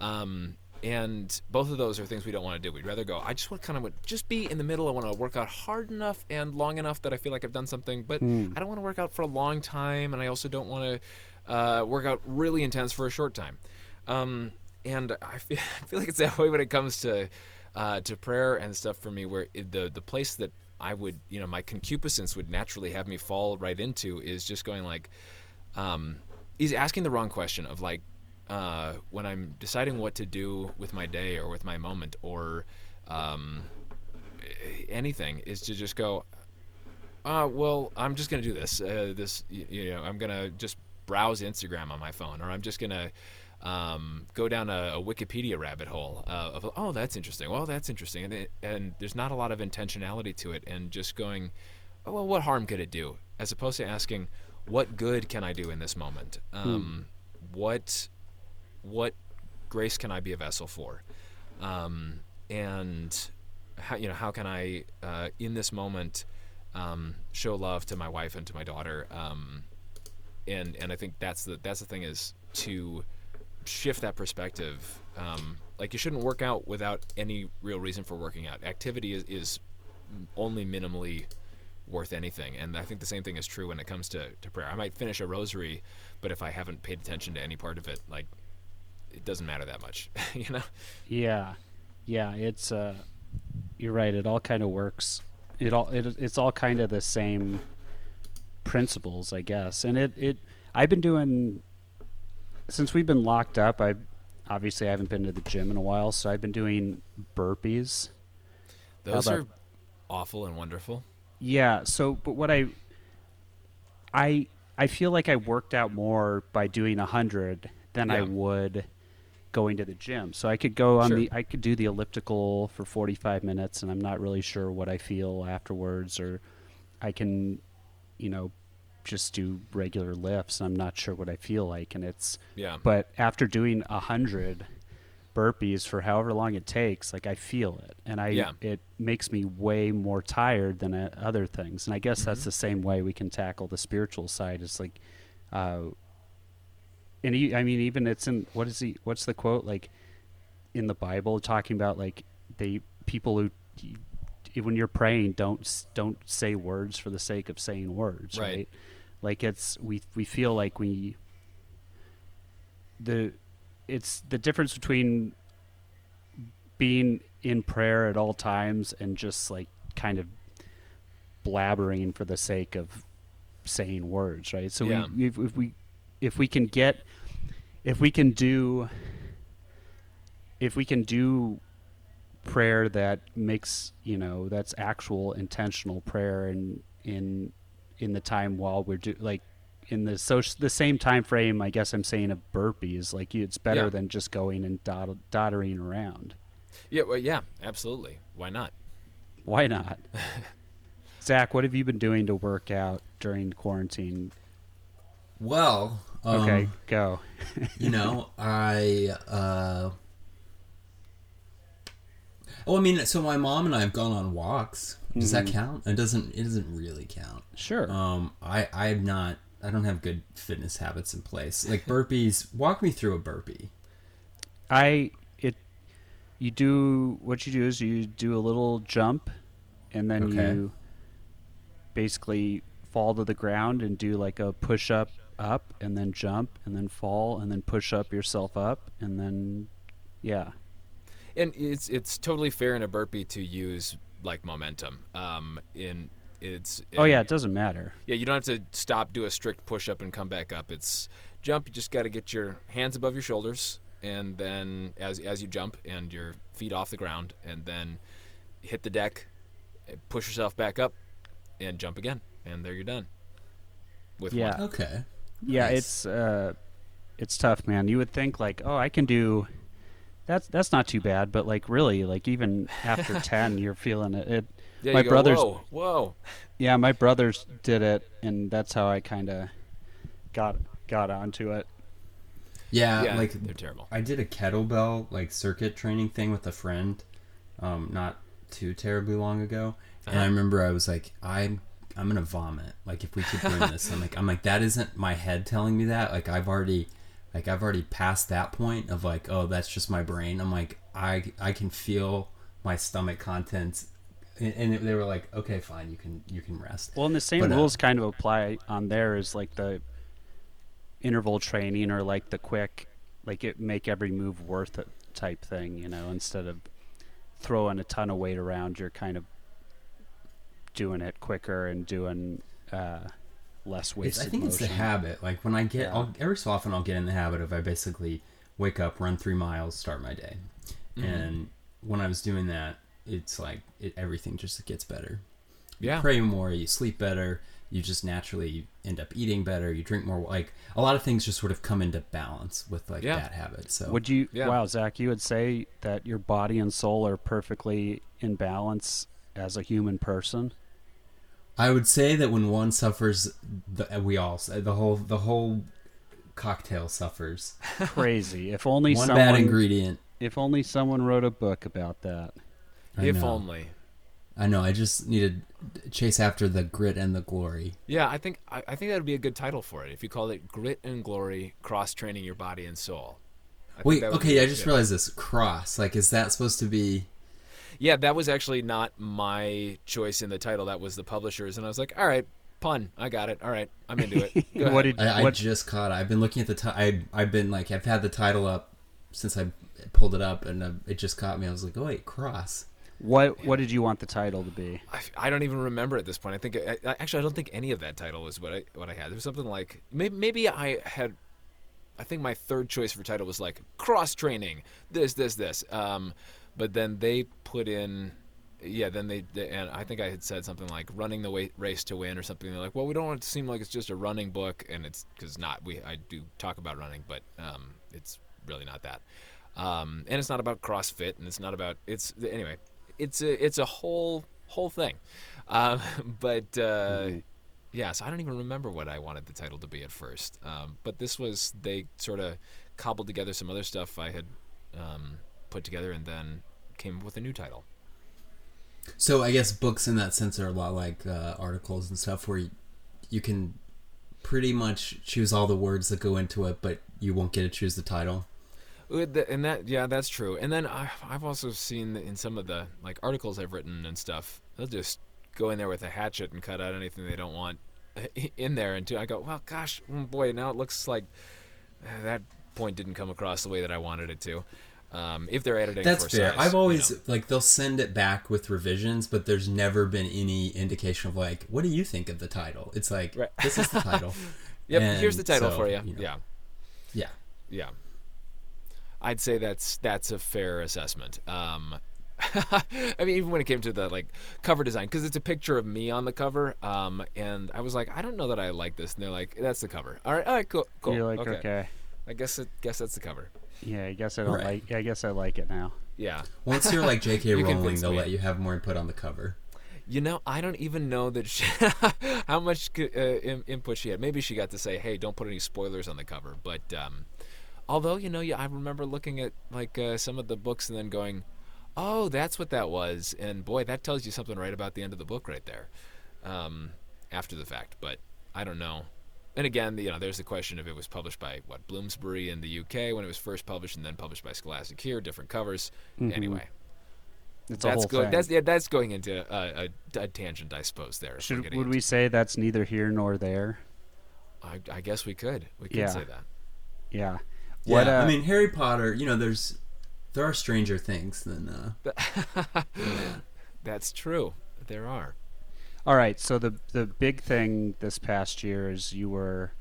um, and both of those are things we don't want to do. We'd rather go. I just want kind of would just be in the middle. I want to work out hard enough and long enough that I feel like I've done something, but mm. I don't want to work out for a long time, and I also don't want to uh, work out really intense for a short time. Um, and I feel, I feel like it's that way when it comes to uh, to prayer and stuff for me, where the the place that I would, you know, my concupiscence would naturally have me fall right into is just going like, um, he's asking the wrong question of like, uh, when I'm deciding what to do with my day or with my moment or um, anything, is to just go, uh, well, I'm just gonna do this. Uh, this, you know, I'm gonna just browse Instagram on my phone, or I'm just gonna um, go down a, a, Wikipedia rabbit hole uh, of oh that's interesting, well that's interesting, and it, and there's not a lot of intentionality to it, and just going, oh, well, what harm could it do, as opposed to asking, what good can I do in this moment? Hmm. Um, hmm. What what grace can I be a vessel for? Um, and how, you know, how can I, uh, in this moment, um, show love to my wife and to my daughter? Um, and, and I think that's the, that's the thing is to shift that perspective. Um, like you shouldn't work out without any real reason for working out. Activity is, is only minimally worth anything. And I think the same thing is true when it comes to, to prayer. I might finish a rosary, but if I haven't paid attention to any part of it, like it doesn't matter that much, you know. Yeah, yeah. It's uh, you're right. It all kind of works. It all it, it's all kind of the same principles, I guess. And it it I've been doing since we've been locked up. I obviously I haven't been to the gym in a while, so I've been doing burpees. Those are awful and wonderful. Yeah. So, but what I I I feel like I worked out more by doing a hundred than yeah. I would going to the gym. So I could go on sure. the I could do the elliptical for 45 minutes and I'm not really sure what I feel afterwards or I can you know just do regular lifts and I'm not sure what I feel like and it's yeah. But after doing a hundred burpees for however long it takes, like I feel it, and I yeah. it makes me way more tired than uh, other things. And I guess mm-hmm. that's the same way we can tackle the spiritual side. Is like uh, and he, I mean, even it's in what is he? What's the quote like in the Bible talking about like they people who when you're praying don't don't say words for the sake of saying words, right? right? Like it's we we feel like we the it's the difference between being in prayer at all times and just like kind of blabbering for the sake of saying words, right? So yeah. we if, if we if we can get if we can do if we can do prayer that makes you know that's actual intentional prayer and in in the time while we're do like in the so the same time frame i guess i'm saying of burpees like it's better yeah. than just going and dot, doddering around yeah well yeah absolutely why not why not zach what have you been doing to work out during quarantine well Okay, um, go. you know, I. Uh, oh, I mean, so my mom and I have gone on walks. Does mm-hmm. that count? It doesn't. It doesn't really count. Sure. Um, I I'm not. I don't have good fitness habits in place. Like burpees. walk me through a burpee. I it. You do what you do is you do a little jump, and then okay. you basically fall to the ground and do like a push up up and then jump and then fall and then push up yourself up and then yeah and it's it's totally fair in a burpee to use like momentum um in it's oh yeah it doesn't matter yeah you don't have to stop do a strict push up and come back up it's jump you just got to get your hands above your shoulders and then as as you jump and your feet off the ground and then hit the deck push yourself back up and jump again and there you're done with yeah one. okay yeah, it's uh, it's tough, man. You would think like, oh, I can do. That's that's not too bad, but like really, like even after ten, you're feeling it. it yeah, my brothers, go, whoa, whoa. Yeah, my brothers did it, and that's how I kind of got got onto it. Yeah, yeah, like they're terrible. I did a kettlebell like circuit training thing with a friend, um, not too terribly long ago, uh-huh. and I remember I was like, I'm I'm gonna vomit. Like if we keep doing this, I'm like I'm like that isn't my head telling me that. Like I've already, like I've already passed that point of like, oh, that's just my brain. I'm like, I I can feel my stomach contents, and, they were like, okay, fine, you can you can rest. Well, and the same But, uh, rules kind of apply on there as like the interval training or like the quick, like it make every move worth it type thing. You know, instead of throwing a ton of weight around, you're kind of doing it quicker and doing uh, less It's, I think it's the habit. Like when I get, Yeah. I'll, every so often I'll get in the habit of I basically wake up, run three miles, start my day, Mm-hmm. and when I was doing that, it's like it, everything just gets better. You Yeah. pray more, you sleep better, you just naturally end up eating better, you drink more. Like a lot of things just sort of come into balance with like Yeah. that habit. So Would you? Yeah. Wow, Zach, you would say that your body and soul are perfectly in balance as a human person. I would say that when one suffers, the, uh, we all uh, the whole the whole cocktail suffers. Crazy. If only one someone. bad ingredient. If only someone wrote a book about that. I if know. only. I know. I just need to chase after the grit and the glory. Yeah, I think I, I think that would be a good title for it if you called it "Grit and Glory: Cross Training Your Body and Soul." I Wait, okay, be- I just yeah. realized this. Cross. Like, is that supposed to be. Yeah, that was actually not my choice in the title. That was the publisher's, and I was like, "All right, pun. I got it. All right, I'm into it." Go What ahead. did I, I just caught it. I've been looking at the title. I, I've been like, I've had the title up since I pulled it up, and uh, it just caught me. I was like, oh, wait, cross. what what did you want the title to be? I, I don't even remember at this point. I think I, I, actually I don't think any of that title was what I what I had. There was something like maybe, maybe I had. I think my third choice for title was like cross training. This this this. Um, but then they put in. Yeah, then they, they and I think I had said something like running the race to win or something. They're like, well, we don't want it to seem like it's just a running book, and it's because not. We I do talk about running, but um, it's really not that. Um, and it's not about CrossFit, and it's not about it's anyway. It's a it's a whole whole thing, um, but uh, yeah. So I don't even remember what I wanted the title to be at first. Um, but this was they sort of cobbled together some other stuff I had um, put together, and then came up with a new title. So I guess books in that sense are a lot like uh, articles and stuff where you, you can pretty much choose all the words that go into it, but you won't get to choose the title. Uh, And that, yeah, that's true. And then I've also seen in some of the like articles I've written and stuff, they'll just go in there with a hatchet and cut out anything they don't want in there. And I go, well, gosh, mm, boy, now it looks like uh, that point didn't come across the way that I wanted it to. Um, if they're editing, That's for fair. size, I've you always know. like they'll send it back with revisions, but there's never been any indication of like, what do you think of the title? It's like Right. this is the title. Yep, here's the title so, for you. know, Yeah, yeah. yeah. I'd say that's that's a fair assessment. Um, I mean, even when it came to the like cover design, because it's a picture of me on the cover, um, and I was like, I don't know that I like this, and they're like, that's the cover. All right, all right, cool, cool. You're like, okay. I guess it, guess that's the cover. Yeah, I guess I don't Right. like. I guess I like it now. Yeah. Once you're like J.K. You Rowling, they'll me. let you have more input on the cover. You know, I don't even know that she, how much uh, in, input she had. Maybe she got to say, "Hey, don't put any spoilers on the cover." But um, although you know, yeah, I remember looking at like uh, some of the books and then going, "Oh, that's what that was," and boy, that tells you something right about the end of the book right there, um, after the fact. But I don't know. And again, you know, there's the question of it was published by what Bloomsbury in the UK when it was first published, and then published by Scholastic here, different covers. Anyway, It's a that's whole good. thing. That's yeah, that's going into a, a, a tangent, I suppose. There, Should, would into- we say that's neither here nor there? I, I guess we could. We could Yeah. say that. Yeah. Yeah, What, uh, I mean Harry Potter. You know, there's there are stranger things than uh, That's true. There are. All right. So the the big thing this past year is you were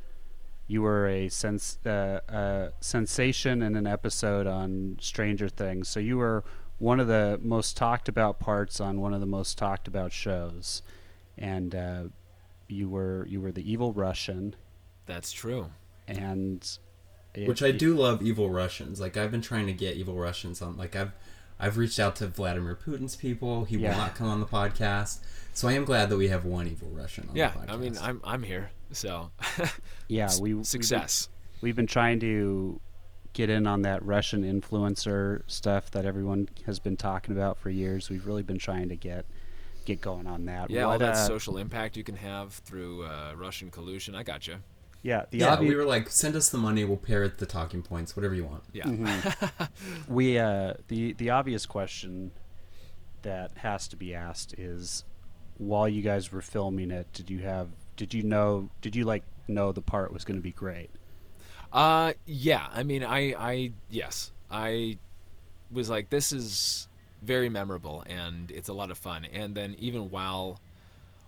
you were a sens- uh, uh, sensation in an episode on Stranger Things. So you were one of the most talked about parts on one of the most talked about shows, and uh, you were you were the evil Russian, That's true. and it- which I do love evil Russians. Like I've been trying to get evil Russians on. Like I've I've reached out to Vladimir Putin's people. He Yeah. will not come on the podcast. So I am glad that we have one evil Russian on Yeah, the podcast. I mean, I'm I'm here. So Yeah, we we've been- success. We've been trying to get in on that Russian influencer stuff that everyone has been talking about for years. We've really been trying to get get going on that. Yeah, all that uh, social impact you can have through uh, Russian collusion. I got you. Yeah, the yeah, obvi- we were like, send us the money, we'll parrot the talking points, whatever you want. Yeah. Mm-hmm. we uh, the the obvious question that has to be asked is, while you guys were filming it, did you have did you know did you like know the part was going to be great? Uh, yeah. I mean, I, I, yes, I was like, this is very memorable and it's a lot of fun. And then even while,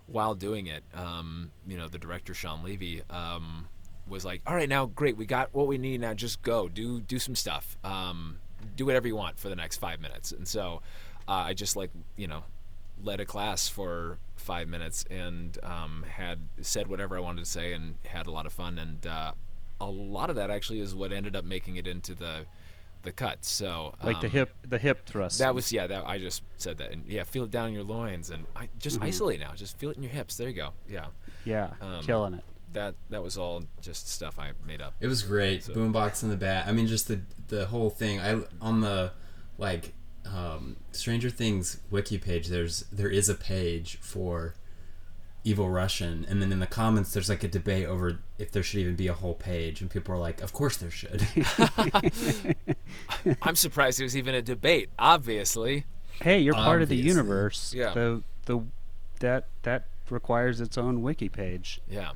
while doing it, um, you know, the director Shawn Levy, um, was like, all right, now great, we got what we need. Now just go do do some stuff. Um, do whatever you want for the next five minutes. And so, uh, I just like you know, led a class for five minutes and um, had said whatever I wanted to say and had a lot of fun. And uh, a lot of that actually is what ended up making it into the the cut. So Like the um, hip the hip thrust. That was yeah. That I just said that and yeah, feel it down in your loins and I just Mm-hmm. isolate now. Just feel it in your hips. There you go. Yeah. yeah, um, killing it. That that was all just stuff I made up. It was great. So- Boombox in the back. I mean, just the the whole thing. I on the like um, Stranger Things wiki page. There's there is a page for Evil Russian, and then in the comments there's like a debate over if there should even be a whole page, and people are like, "Of course there should." I'm surprised there was even a debate. Obviously. Hey, you're part of the universe. Yeah. The the that that requires its own wiki page. Yeah.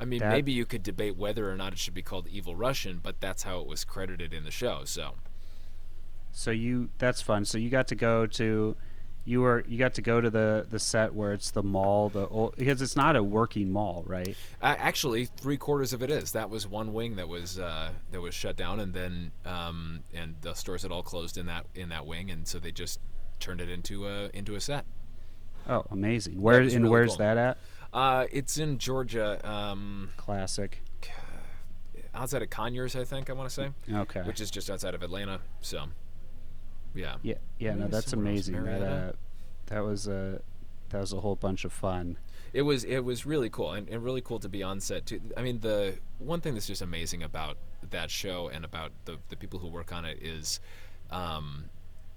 I mean, That- maybe you could debate whether or not it should be called Evil Russian, but that's how it was credited in the show. So So you that's fun. So you got to go to you were you got to go to the the set where it's the mall the old, because it's not a working mall, right? Uh, actually, three quarters of it is. That was one wing that was uh, that was shut down, and then um, and the stores had all closed in that in that wing, and so they just turned it into a into a set. Oh, amazing. Where and really where's cool. that at? Uh, it's in Georgia, um, Classic. outside of Conyers, I think I want to say, Okay. which is just outside of Atlanta. So, yeah, yeah, yeah, no, that's amazing. That uh, that was a that was a whole bunch of fun. it was it was really cool and, and really cool to be on set too. I mean, the one thing that's just amazing about that show and about the the people who work on it is. Um,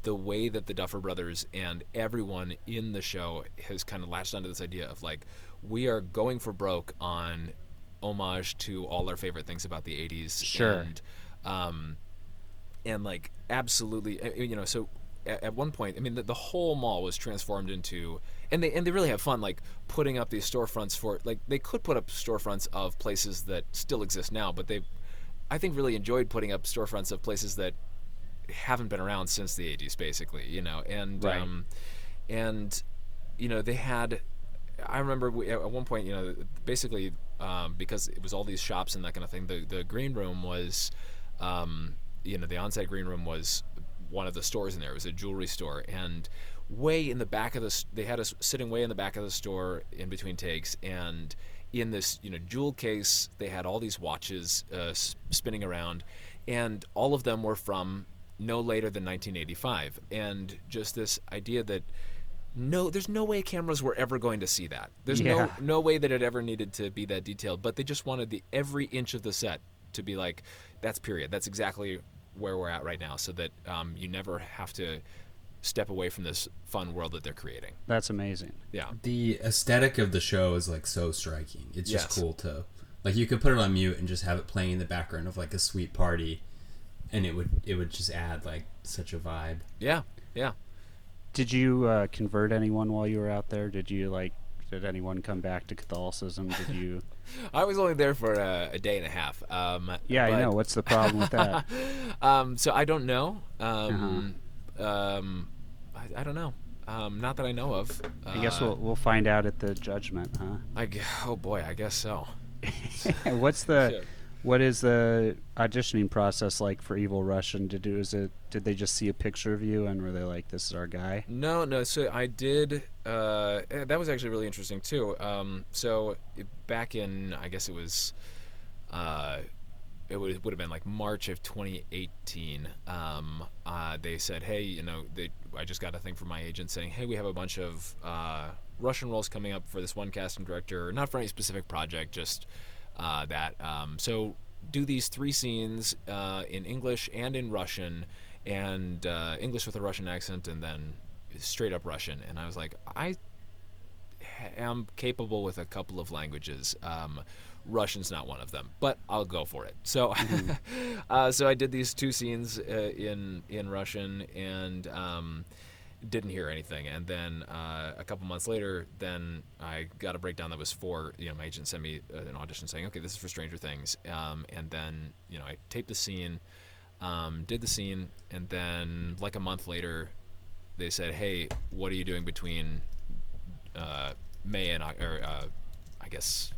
the way that the Duffer Brothers and everyone in the show has kind of latched onto this idea of like, we are going for broke on homage to all our favorite things about the 80s. Sure. And, um, and like, absolutely, uh, you know, so at, at one point, I mean, the, the whole mall was transformed into, and they, and they really have fun, like, putting up these storefronts for, like, they could put up storefronts of places that still exist now, but they, I think, really enjoyed putting up storefronts of places that haven't been around since the 80s basically you know and Right. um and you know they had i remember we, at one point you know basically um, because it was all these shops and that kind of thing the the green room was um you know the on-site green room was one of the stores in there. It was a jewelry store. And way in the back of the they had us sitting way in the back of the store in between takes. And in this you know jewel case they had all these watches uh, spinning around. And all of them were from no later than 1985 and just this idea that no there's no way cameras were ever going to see that. There's Yeah. no no way that it ever needed to be that detailed. But they just wanted the every inch of the set to be like that's period. That's exactly where we're at right now so that um, you never have to step away from this fun world that they're creating That's amazing. yeah the aesthetic of the show is like so striking. It's just Yes. cool to like you could put it on mute and just have it playing in the background of like a sweet party, and it would it would just add like such a vibe. yeah yeah Did you uh, convert anyone while you were out there? Did you like? Did anyone come back to Catholicism? Did you? i was only there for a, a day and a half um, Yeah, I know. What's the problem with that? um, so I don't know. Um, um, I, I don't know. Um, not that I know of. I guess Uh, we'll we'll find out at the judgment, huh? I g- oh boy, I guess so. What's the. What is the auditioning process like for Evil Russian? Did it, was it did they just see a picture of you and were they like, "This is our guy"? No, no. So I did. Uh, eh, that was actually really interesting too. Um, so back in, I guess it was, uh, it would would have been like March of 2018. Um, uh, they said, hey, you know, they, I just got a thing from my agent saying, hey, we have a bunch of uh, Russian roles coming up for this one casting director, not for any specific project, just uh, that. Um, so do these three scenes uh, in English and in Russian, and uh, English with a Russian accent, and then straight up Russian. And I was like, I am capable with a couple of languages. Um, Russian's not one of them, but I'll go for it. So, mm-hmm. uh, so I did these two scenes uh, in in Russian and um, didn't hear anything. And then uh, a couple months later, then I got a breakdown that was for you know my agent sent me uh, an audition saying, okay, this is for Stranger Things. Um, and then you know I taped the scene, um, did the scene, and then like a month later, they said, hey, what are you doing between uh, May and or uh, I guess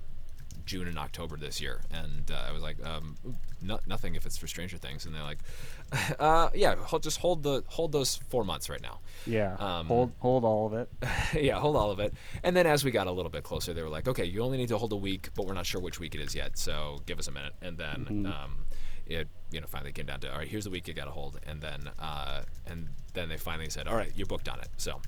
June and October this year, and uh, I was like, um, no, nothing if it's for Stranger Things, and they're like, uh, yeah, hold, just hold the hold those four months right now. Yeah, um, hold hold all of it. yeah, hold all of it. And then as we got a little bit closer, they were like, okay, you only need to hold a week, but we're not sure which week it is yet, so give us a minute. And then mm-hmm. um, it you know finally came down to all right, here's the week you got to hold, and then uh, and then they finally said, all right, you're booked on it. So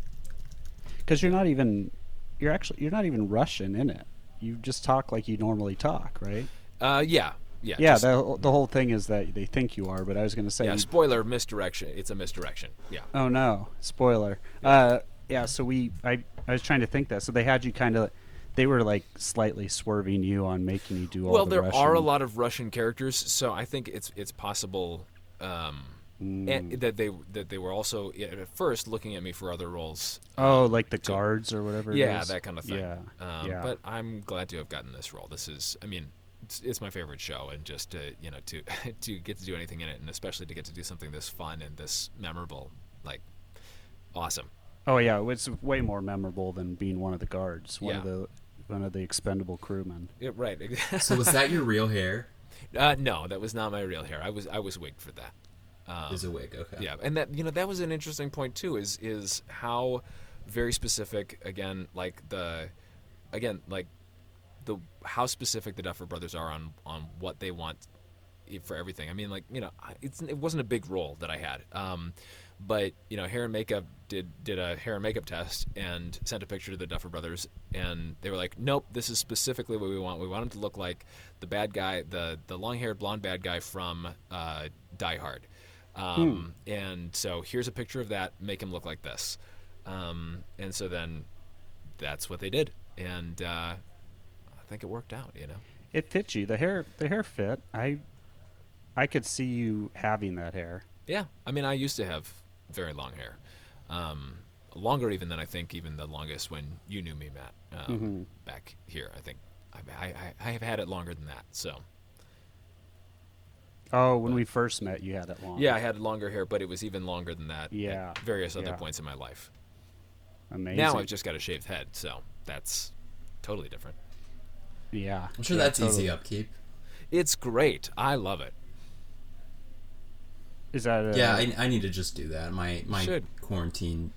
because you're not even you're actually you're not even Russian in it you just talk like you normally talk, right? Uh, yeah, yeah. Yeah, just, the the whole thing is that they think you are, but I was going to say. Yeah, spoiler, misdirection. It's a misdirection. Yeah. Oh no, spoiler. Yeah. Uh, yeah. So we, I, I was trying to think that. So they had you kind of, they were like slightly swerving you on making you do all. Well, the there Russian... are a lot of Russian characters, so I think it's it's possible. Um, Mm. And that they that they were also at first looking at me for other roles. Oh, um, like the to, guards or whatever. Yeah, that kind of thing. Yeah. Um, yeah. But I'm glad to have gotten this role. This is, I mean, it's, it's, my favorite show, and just to you know to to get to do anything in it, and especially to get to do something this fun and this memorable, like awesome. Oh yeah, it's way more memorable than being one of the guards, one yeah. of the one of the expendable crewmen. Yeah, right. so was that your real hair? Uh, no, that was not my real hair. I was I was wigged for that. Um, is a wig, okay. Yeah, and that you know that was an interesting point too. Is is how very specific again, like the again like the how specific the Duffer Brothers are on on what they want for everything. I mean, like you know, it's it wasn't a big role that I had, um, but you know, hair and makeup did did a hair and makeup test and sent a picture to the Duffer Brothers, and they were like, "Nope, this is specifically what we want. We want him to look like the bad guy, the the long haired blonde bad guy from uh, Die Hard." Um, hmm. And so here's a picture of that. Make him look like this. Um, and so then that's what they did, and uh, I think it worked out. You know, it fits you. The hair, the hair fit. I, I could see you having that hair. Yeah, I mean, I used to have very long hair, um, longer even than I think even the longest when you knew me, Matt, um, mm-hmm. back here. I think I, I, I have had it longer than that. So Oh, when but, we first met, you had it long. Yeah, I had longer hair, but it was even longer than that. Yeah. At various other yeah. points in my life. Amazing. Now I've just got a shaved head, so that's totally different. Yeah. I'm sure yeah, that's totally. easy upkeep. It's great. I love it. Is that a, Yeah, I, I need to just do that. My my Should. quarantine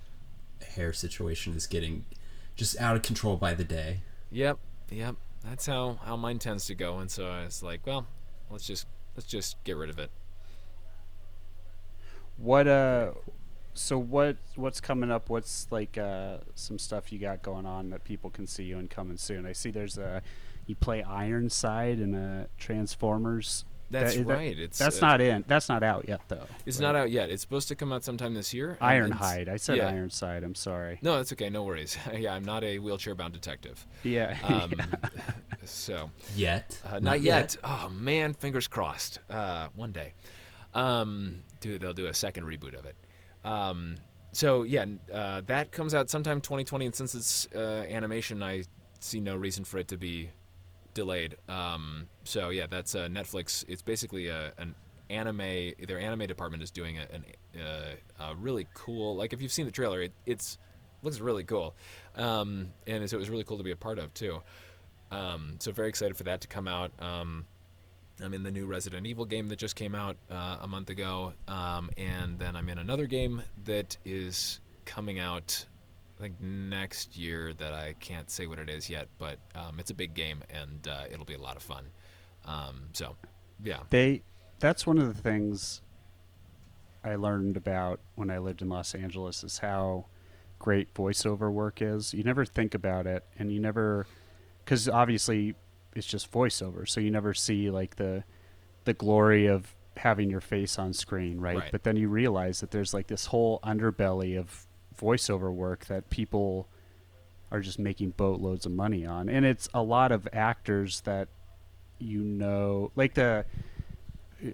hair situation is getting just out of control by the day. Yep. Yep. That's how how mine tends to go and so I was like, well, let's just Let's just get rid of it. What uh so what what's coming up? What's like uh some stuff you got going on that people can see you and coming soon? I see there's a you play Ironside in a Transformers that's that, right. It's that's uh, not in. That's not out yet, though. It's right? not out yet. It's supposed to come out sometime this year. Ironhide. I said yeah. Ironside. I'm sorry. No, that's okay. No worries. yeah, I'm not a wheelchair-bound detective. Yeah. Um, yeah. So yet, uh, not, not yet. yet. Oh man, fingers crossed. Uh, one day, um, dude, they'll do a second reboot of it. Um, so yeah, uh, that comes out sometime 2020, and since it's uh, animation, I see no reason for it to be delayed. Um, so yeah, that's uh, Netflix. It's basically a, an anime. Their anime department is doing a, uh, a really cool. Like if you've seen the trailer, it it's looks really cool, um, and so it was really cool to be a part of too. Um, so very excited for that to come out. Um, I'm in the new Resident Evil game that just came out uh, a month ago, um, and then I'm in another game that is coming out think next year that I can't say what it is yet, but um, it's a big game and uh, it'll be a lot of fun. Um, so, yeah. They that's one of the things I learned about when I lived in Los Angeles is how great voiceover work is. You never think about it, and you never because obviously it's just voiceover, so you never see like the the glory of having your face on screen, right? right? But then you realize that there's like this whole underbelly of voiceover work that people are just making boatloads of money on. And it's a lot of actors that you know, like the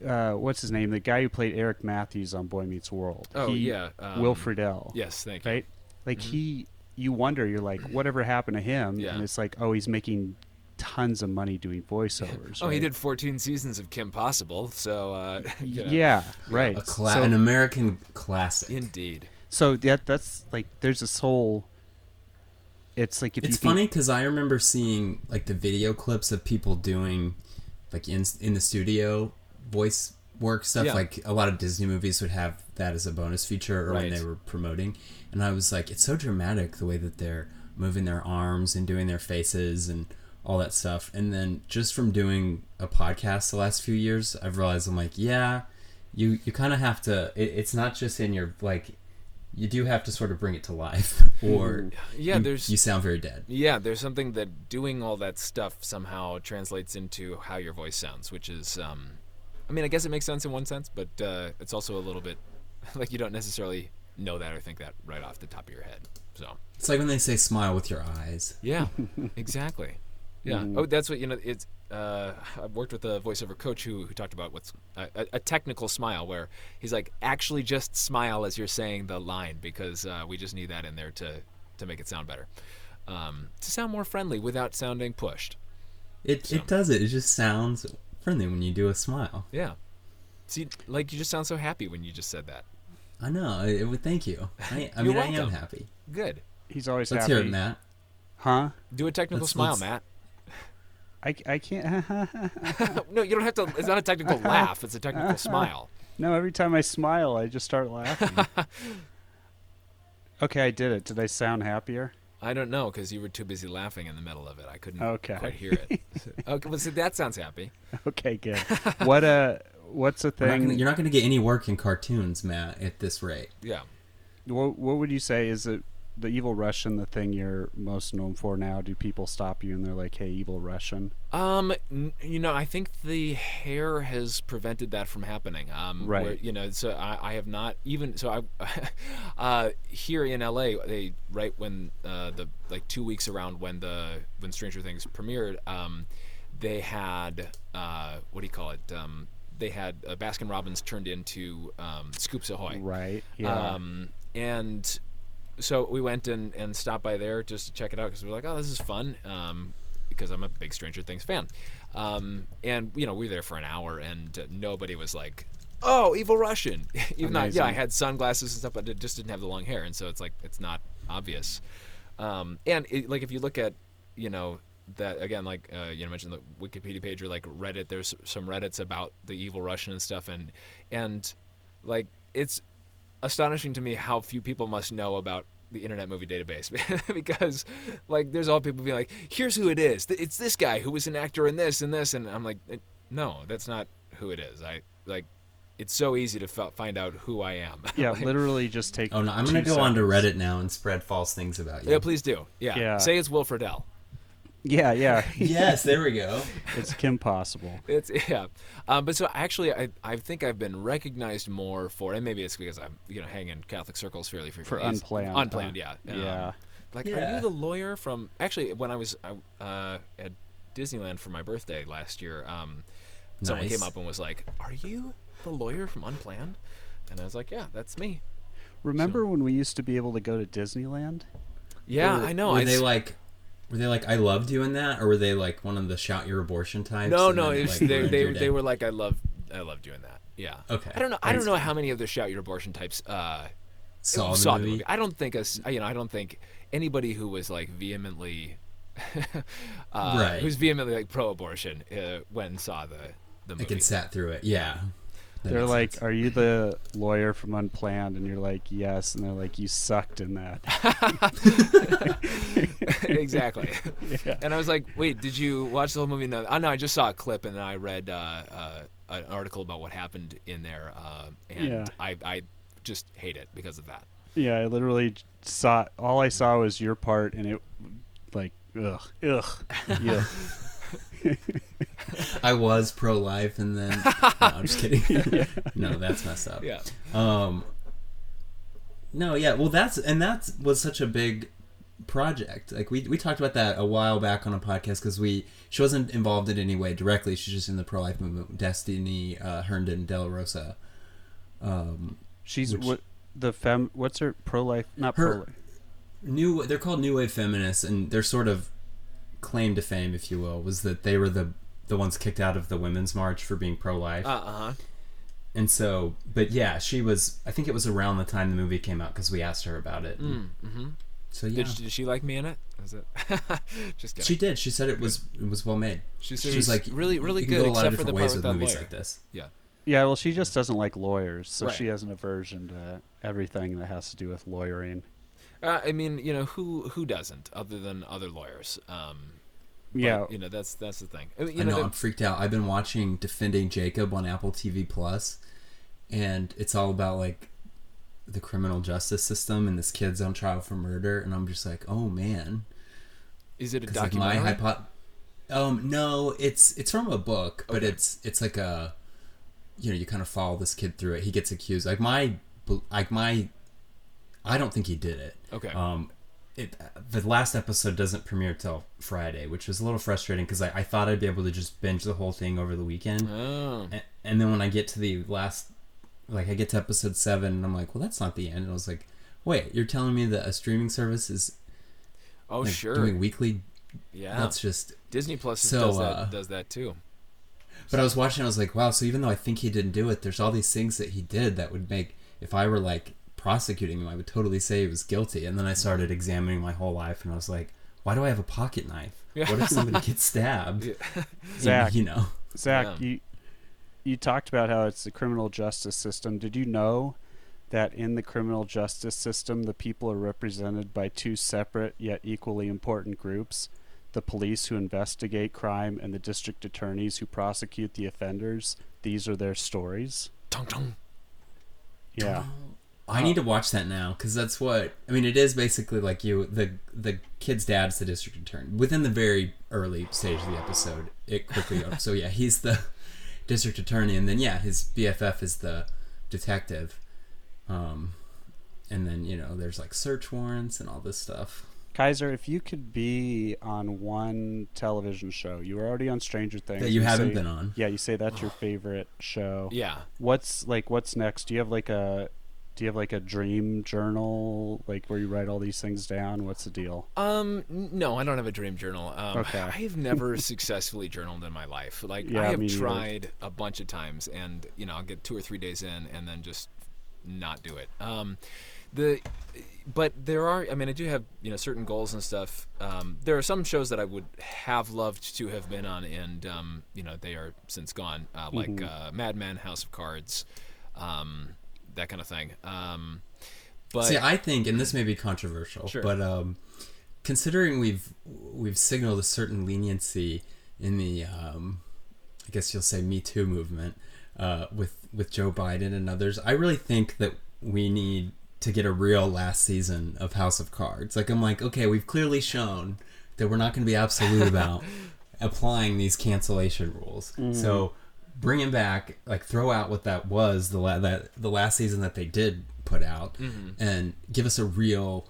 uh, what's his name? The guy who played Eric Matthews on Boy Meets World. Oh He- yeah, um, Will Friedle. Yes, thank you. Right. Like Mhm. he, you wonder. You're like, whatever happened to him? Yeah. And it's like, oh, he's making tons of money doing voiceovers. Oh, he did 14 seasons of Kim Possible, so uh, you know, Yeah. Right. A cla- so, an American classic. indeed. So that that's like there's this whole. It's like if it's funny because I remember seeing like the video clips of people doing like in in the studio voice work stuff. Yeah. Like a lot of Disney movies would have that as a bonus feature or when they were promoting, and I was like, it's so dramatic the way that they're moving their arms and doing their faces and all that stuff. And then just from doing a podcast the last few years, I've realized I'm like, yeah, you you kind of have to. It, it's not just in your like. You do have to sort of bring it to life, or Yeah, you, there's you sound very dead. Yeah, there's something that doing all that stuff somehow translates into how your voice sounds, which is, um, I mean, I guess it makes sense in one sense, but uh, it's also a little bit like you don't necessarily know that or think that right off the top of your head. So It's like when they say smile with your eyes. yeah, exactly. Yeah. Mhm. Oh, that's what you know. It's uh, I've worked with a voiceover coach who, who talked about what's a, a, a technical smile, where he's like, actually just smile as you're saying the line because uh, we just need that in there to to make it sound better, um, to sound more friendly without sounding pushed. It So- it does it. It just sounds friendly when you do a smile. Yeah. See, like you just sound so happy when you just said that. I know. It, would thank you. I, I You're mean, I am happy. Good. he's always Let's happy. hear it, Matt. Huh? Do a technical Let's- smile, let's- Matt. I, I can't. no, you don't have to. It's not a technical laugh. It's a technical smile. no, every time I smile, I just start laughing. okay, I did it. Did I sound happier? I don't know because you were too busy laughing in the middle of it. I couldn't Okay. quite hear it. okay, well, see, that sounds happy. Okay, good. what uh, what's a We're not thing? gonna, you're not going to get any work in cartoons, Matt, at this rate. Yeah. What, what would you say is it the evil Russian the thing you're most known for now? Do people stop you and they're like, "Hey, evil Russian"? Um, n- you know, I think the hair has prevented that from happening. Um, Right. Where, you know, so I, I have not even so I, uh, here in LA, they right when uh, the like two weeks around when the when Stranger Things premiered, um, they had uh, what do you call it? Um, they had uh, Baskin Robbins turned into um, Scoops Ahoy. Right. Yeah. Um, and so we went and, and stopped by there just to check it out because we were like, oh, this is fun. Um, because I'm a big Stranger Things fan. Um, and you know, we were there for an hour and uh, nobody was like, oh, evil Russian. Even though, yeah, I had sunglasses and stuff, but it just didn't have the long hair. And so it's like, it's not obvious. Um, and it, like, if you look at, you know, that again, like uh, you know, mentioned the Wikipedia page or like Reddit. There's some Reddits about the evil Russian and stuff, and and like it's astonishing to me how few people must know about the Internet Movie Database because like there's all people being like, here's who it is. It's this guy who was an actor in this and this, and I'm like, "Eh, no, that's not who it is. I like. It's so easy to f- find out who I am. yeah, Like, literally just take. Oh no, I'm going to go onto seconds. Reddit now and spread false things about you. yeah, please do. Yeah. Yeah. Say it's Will Friedle. Yeah, yeah. yes, there we go. it's Kim Possible. It's yeah, um, but so actually, I I think I've been recognized more for, and maybe it's because I'm you know hanging in Catholic circles fairly frequently. For Is- unplanned, unplanned, huh? yeah, Um, Yeah. Like, are you the lawyer from? Actually, when I was uh, at Disneyland for my birthday last year, um, someone came up and was like, "Are you the lawyer from Unplanned?" And I was like, "Yeah, that's me." Remember when we used to be able to go to Disneyland? Yeah, Were- I know. Were I they s- like? Were they like I love doing that, or were they like one of the shout your abortion types? no, no. then, It was, like, they they they were like, "I love I love doing that." Yeah. Okay. I don't know. I don't know how many of the shout your abortion types uh, saw, saw the movie. I don't think us. You know, I don't think anybody who was like vehemently, uh, Right. who's vehemently like pro-abortion uh, when saw the the movie. I can sat through it. Yeah. That They're like, sense. "Are you the lawyer from Unplanned?" And you're like, "Yes." And they're like, "You sucked in that." exactly. Yeah. And I was like, "Wait, did you watch the whole movie?" No, oh, no, I just saw a clip and then I read uh, uh, an article about what happened in there, uh, and Yeah. I I just hate it because of that. Yeah, I literally saw all I saw was your part, and it like ugh, ugh, yeah. I was pro life, and then no, I'm just kidding. no, that's messed up. Yeah. Um. No, yeah. Well, that's and that was such a big project. Like we we talked about that a while back on a podcast because we she wasn't involved in any way directly. She's just in the pro life movement. Destiny uh, Herndon De La Rosa. Um, She's which- what the fem. What's her pro life? Not pro life. new they're called new wave feminists and their sort of claim to fame if you will was that they were the the ones kicked out of the women's march for being pro-life Uh huh. and so but yeah she was i think it was around the time the movie came out because we asked her about it Mm, hmm so yeah Did, she, did she like me in it? Was it? just kidding. she did she said it was it was well made She she said was like really, really you can good, go a lot except for the different part ways with with movies lawyer. like this Yeah. Yeah, well, she just doesn't like lawyers, so Right. she has an aversion to everything that has to do with lawyering. Uh, I mean, you know, who who doesn't, other than other lawyers? Um, but, yeah, you know, that's that's the thing. I mean, you I know, know the- I'm freaked out. I've been watching Defending Jacob on Apple TV Plus, and it's all about like the criminal justice system and this kid's on trial for murder, and I'm just like, oh man, is it a 'Cause, like my documentary? hypo- um no, it's it's from a book, but Okay. it's it's like a you know you kind of follow this kid through it. He gets accused like my like my I don't think he did it. okay. Um, it the last episode doesn't premiere till Friday, which was a little frustrating because I, I thought I'd be able to just binge the whole thing over the weekend, oh. and, and then when I get to the last, like I get to episode seven, and I'm like, well, that's not the end. And I was like, wait, you're telling me that a streaming service is Oh, like, sure. doing weekly? yeah. That's just. Disney Plus So, does that uh, does that too. But I was watching, I was like, wow. So even though I think he didn't do it, there's all these things that he did that would make if I were like prosecuting him, I would totally say he was guilty. And then I started examining my whole life, and I was like, why do I have a pocket knife? Yeah. What if somebody gets stabbed? Yeah. Zach, You know, Zach, Yeah. you you talked about how it's the criminal justice system. Did you know that in the criminal justice system, the people are represented by two separate yet equally important groups? The police who investigate crime and the district attorneys who prosecute the offenders. These are their stories. Tung tung. Yeah. I need to watch that now because that's what I mean. It is basically like you, the the kid's dad's the district attorney. Within the very early stage of the episode, it quickly. so yeah, he's the district attorney, and then yeah, his BFF is the detective. Um, and then you know, there's like search warrants and all this stuff. Kaiser, if you could be on one television show, you were already on Stranger Things. That you haven't say- been on. Yeah, you say that's your favorite show. Yeah. What's like what's next? Do you have like a do you have like a dream journal like where you write all these things down? What's the deal? Um, no, I don't have a dream journal. Um, Okay. I have never successfully journaled in my life. Like Yeah, I have tried a bunch of times, and you know, I'll get two or three days in, and then just not do it. Um, the, but there are. I mean, I do have you know certain goals and stuff. Um, there are some shows that I would have loved to have been on, and um, you know, they are since gone. Uh, like Mhm. uh, Mad Men, House of Cards, um, that kind of thing. Um, but See, I think, and this may be controversial, Sure. but um, considering we've we've signaled a certain leniency in the, um, I guess you'll say Me Too movement uh, with with Joe Biden and others, I really think that we need to get a real last season of House of Cards. Like, I'm like, okay, we've clearly shown that we're not going to be absolute about applying these cancellation rules. So bring him back, like throw out what that was the la- that the last season that they did put out, Mhm. and give us a real.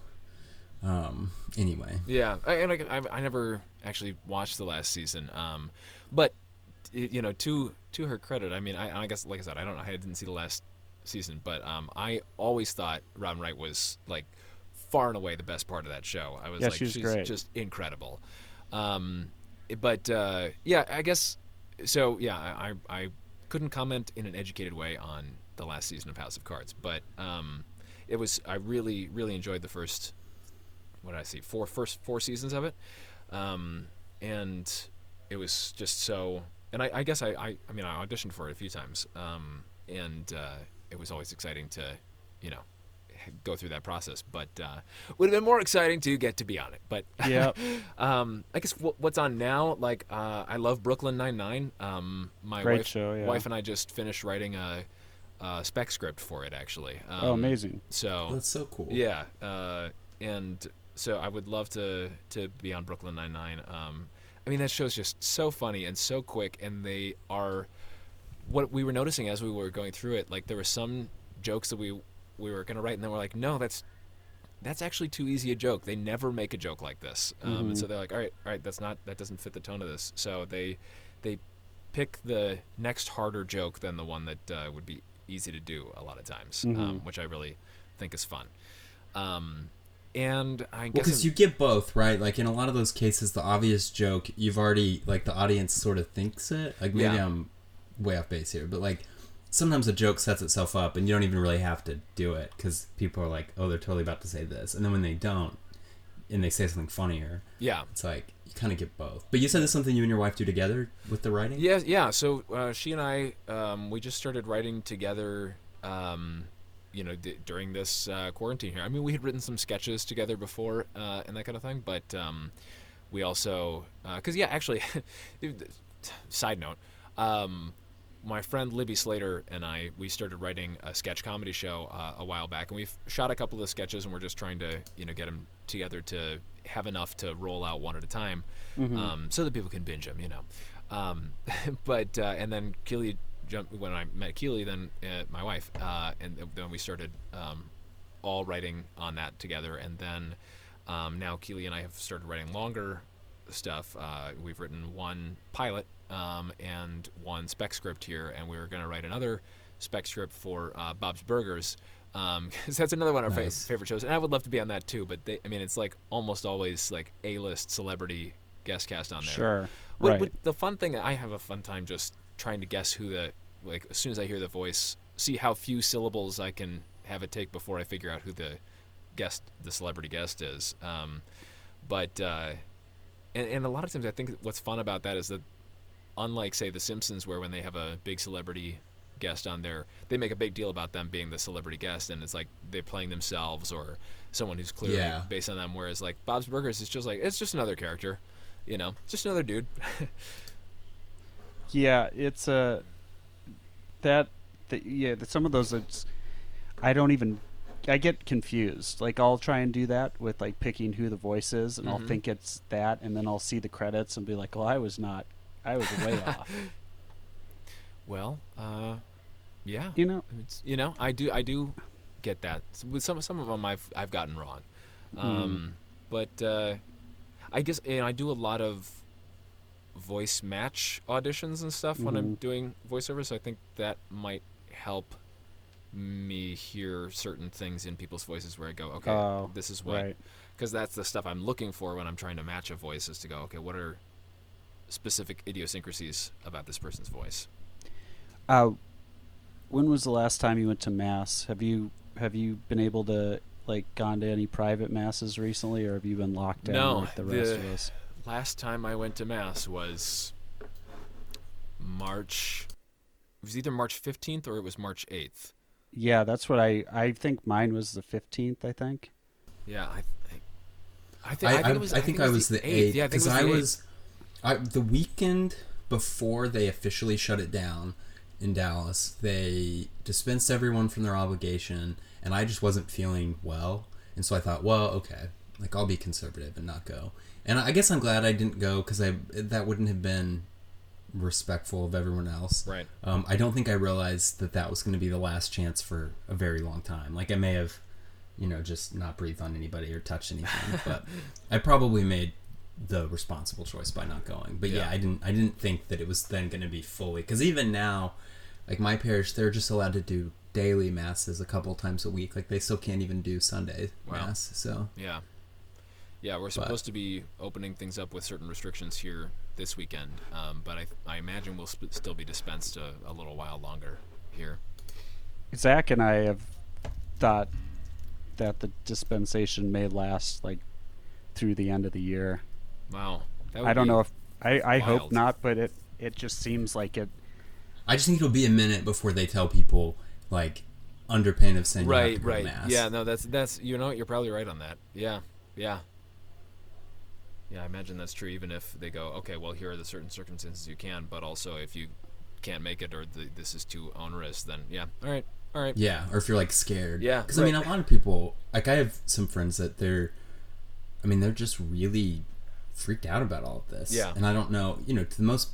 Um. Anyway, Yeah, I, and I, I, I never actually watched the last season. Um, but you know, to to her credit, I mean, I, I guess like I said, I don't know, I didn't see the last season, but um, I always thought Robin Wright was like far and away the best part of that show. I was Yeah, like, she was she's great. just incredible. Um, but uh, yeah, I guess so. Yeah, I, I couldn't comment in an educated way on the last season of House of Cards, but um, it was I really really enjoyed the first what did I see four first four seasons of it, um, and it was just so. And I, I guess I, I I mean I auditioned for it a few times, um, and uh, it was always exciting to, you know, go through that process. But uh, would have been more exciting to get to be on it. But yeah, um, I guess w- what's on now, like uh, I love Brooklyn Nine Nine. Um, my Great wife, show, yeah. wife and I just finished writing a, a spec script for it actually. Um, oh, amazing. So that's so cool. yeah, uh, and so I would love to to be on Brooklyn Nine Nine. Um, I mean that show's just so funny and so quick, and they are what we were noticing as we were going through it. Like there were some jokes that we we were gonna write, and then we're like, no, that's that's actually too easy a joke. They never make a joke like this, um, Mm-hmm. and so they're like, all right, all right, that's not that doesn't fit the tone of this. So they they pick the next harder joke than the one that uh, would be easy to do a lot of times, Mm-hmm. um, which I really think is fun. Um, and I Well, guess because you get both, right? Like in a lot of those cases, the obvious joke you've already like the audience sort of thinks it. Like maybe Yeah. I'm way off base here, but like sometimes a joke sets itself up, and you don't even really have to do it because people are like, "Oh, they're totally about to say this," and then when they don't, and they say something funnier, yeah, it's like you kind of get both. But you said this is something you and your wife do together with the writing. Yeah, yeah. So uh, she and I, um, we just started writing together. Um, you know, d- during this uh, quarantine here. I mean, we had written some sketches together before uh, and that kind of thing, but um, we also, because yeah, actually, side note, um, my friend Libby Slater and I, we started writing a sketch comedy show uh, a while back, and we've shot a couple of sketches, and we're just trying to, you know, get them together to have enough to roll out one at a time, um, so that people can binge them, you know. Um, but uh, and then Keely jumped when I met Keely, then uh, my wife, uh, and then we started um, all writing on that together, and then um, now Keely and I have started writing longer stuff. Uh, we've written one pilot um, and one spec script here, and we were going to write another spec script for uh, Bob's Burgers. Because that's another one of our fa- favorite shows, and I would love to be on that too. But they, I mean, it's like almost always like A-list celebrity guest cast on there. Sure. What, right. what- the fun thing, I have a fun time just trying to guess who the like. As soon as I hear the voice, see how few syllables I can have it take before I figure out who the guest, the celebrity guest is. Um, but uh, and, and a lot of times, I think what's fun about that is that, unlike say The Simpsons, where when they have a big celebrity guest on there, they make a big deal about them being the celebrity guest, and it's like they're playing themselves or someone who's clearly Yeah. based on them. Whereas like Bob's Burgers is just like it's just another character, you know, just another dude. Yeah, it's a that, that yeah. that Some of those, it's, I don't even. I get confused. Like I'll try and do that with like picking who the voice is, and I'll Mhm. think it's that, and then I'll see the credits and be like, "Well, I was not. I was way off." Well, uh, yeah, You know? it's, you know, I do, I do get that. With some, some of them, I've, I've gotten wrong, um, but uh, I guess, and I do a lot of voice match auditions and stuff when I'm Mhm. doing voiceover. So I think that might help me hear certain things in people's voices where I go, okay, Oh, this is what right. because that's the stuff I'm looking for when I'm trying to match a voice is to go, okay, what are specific idiosyncrasies about this person's voice? Uh, when was the last time you went to mass? Have you have you been able to like gone to any private masses recently, or have you been locked down No, like the rest the- of us? Last time I went to mass was March. It was either March 15th or it was March 8th. Yeah, that's what I I think mine was the fifteenth. I think. Yeah, I think. I, I, think, I, I think it was. I think I was the eighth Yeah, because it was I the was I, the weekend before they officially shut it down in Dallas. They dispensed everyone from their obligation, and I just wasn't feeling well, and so I thought, well, okay, like I'll be conservative and not go. And I guess I'm glad I didn't go because I that wouldn't have been respectful of everyone else. Right. Um, I don't think I realized that that was going to be the last chance for a very long time. Like I may have, you know, just not breathed on anybody or touched anything, but I probably made the responsible choice by not going. But yeah, Yeah. I didn't. I didn't think that it was then going to be fully because even now, like my parish, they're just allowed to do daily masses a couple times a week. Like they still can't even do Sunday Wow. mass. So Yeah. Yeah, we're supposed to be opening things up with certain restrictions here this weekend, um, but I, I imagine we'll sp- still be dispensed a, a little while longer here. Zach and I have thought that the dispensation may last like through the end of the year. Wow. That I don't be- know if I, I hope not, but it it just seems like it. I just think it'll be a minute before they tell people like under pain of saying you have to Right, right. mass. Yeah, no, that's that's you know, you're probably right on that. Yeah, yeah. Yeah, I imagine that's true. Even if they go, okay, well, here are the certain circumstances you can, but also if you can't make it or the, this is too onerous, then yeah, all right, all right. Yeah, or if you're like scared. Yeah, Because I mean, a lot of people, like I have some friends that they're, I mean, they're just really freaked out about all of this. Yeah. And I don't know, you know, to the most,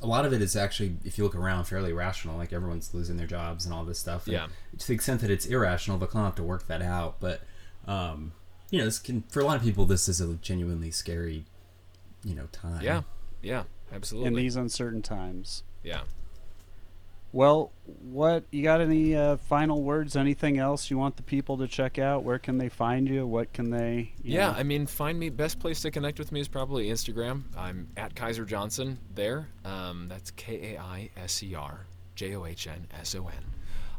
a lot of it is actually, if you look around, fairly rational. Like everyone's losing their jobs and all this stuff. And Yeah. To the extent that it's irrational, they'll kind of have to work that out. But Um, you know, this can for a lot of people, this is a genuinely scary, you know, time. Yeah, yeah, absolutely. In these uncertain times. Yeah. Well, what you got? Any uh, final words? Anything else you want the people to check out? Where can they find you? What can they? yeah, know? I mean, find me. Best place to connect with me is probably Instagram. I'm at Kaiser Johnson there. Um, that's K A I S E R J O H N S O N.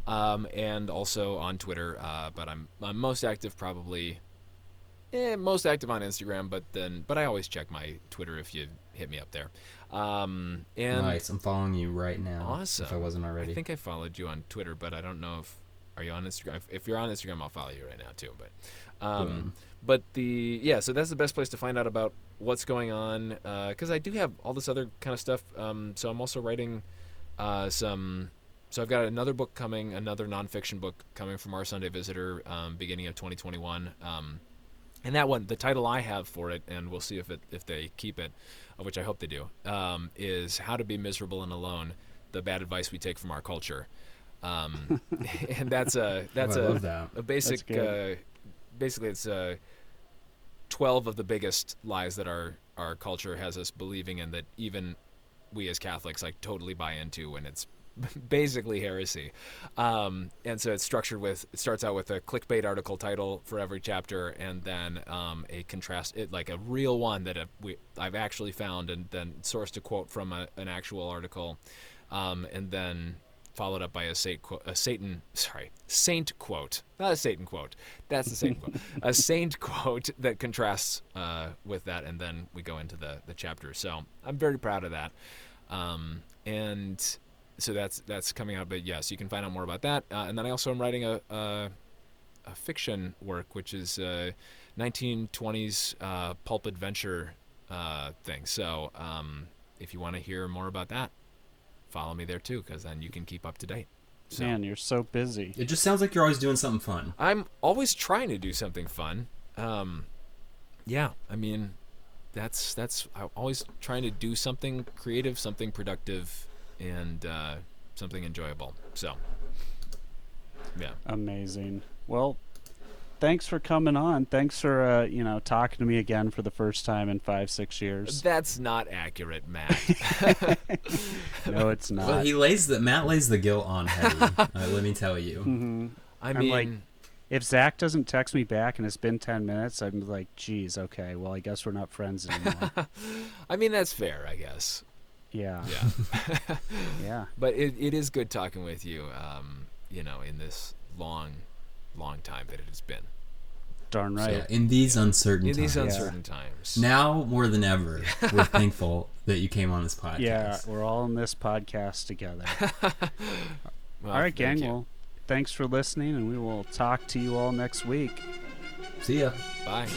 Um, and also on Twitter, uh, but I'm I'm most active probably. Eh, most active on Instagram, but then but I always check my Twitter if you hit me up there. Um, and nice. I'm following you right now. Awesome. If I wasn't already. I think I followed you on Twitter, but I don't know if are you on Instagram. If, you're on Instagram, I'll follow you right now too. But, um, but the yeah, so that's the best place to find out about what's going on because uh, I do have all this other kind of stuff. Um, so I'm also writing uh, some. So I've got another book coming, another nonfiction book coming from our Sunday Visitor, um, beginning of 2021. Um, and that one, the title I have for it, and we'll see if it if they keep it, which I hope they do, um, is "How to Be Miserable and Alone: The Bad Advice We Take from Our Culture." Um, and that's a that's oh, a, that. a basic uh, basically it's uh, twelve of the biggest lies that our our culture has us believing in that even we as Catholics like totally buy into, and it's basically heresy. Um, and so it's structured with it starts out with a clickbait article title for every chapter, and then um, a contrast, it, like a real one that I've, we, I've actually found, and then sourced a quote from a, an actual article, um, and then followed up by a, sat, a Satan, sorry, saint quote, not a Satan quote. That's the Satan quote. A saint quote that contrasts uh, with that, and then we go into the the chapter. So I'm very proud of that. Um, and so that's that's coming out. But yes, you can find out more about that. Uh, and then I also am writing a, a, a fiction work, which is a 1920s uh, pulp adventure uh, thing. So um, if you want to hear more about that, follow me there too, because then you can keep up to date. So, Man, you're so busy. It just sounds like you're always doing something fun. I'm always trying to do something fun. Um, yeah, I mean, that's that's I'm always trying to do something creative, something productive, and uh, something enjoyable. So, yeah. Amazing. Well, thanks for coming on. Thanks for uh, you know talking to me again for the first time in five six years. That's not accurate, Matt. no, it's not. Well, he lays the Matt lays the guilt on heavy. uh, let me tell you. Mm-hmm. I mean, like, if Zach doesn't text me back and it's been ten minutes, I'm like, geez, okay, well, I guess we're not friends anymore. I mean, that's fair, I guess. Yeah. Yeah. yeah. But it, it is good talking with you, um, you know, in this long, long time that it has been. Darn right. So in these uncertain in times. these uncertain yeah. times. Now more than ever, we're thankful that you came on this podcast. Yeah, we're all in this podcast together. well, all right, gang. Well, thanks for listening, and we will talk to you all next week. See ya. Bye.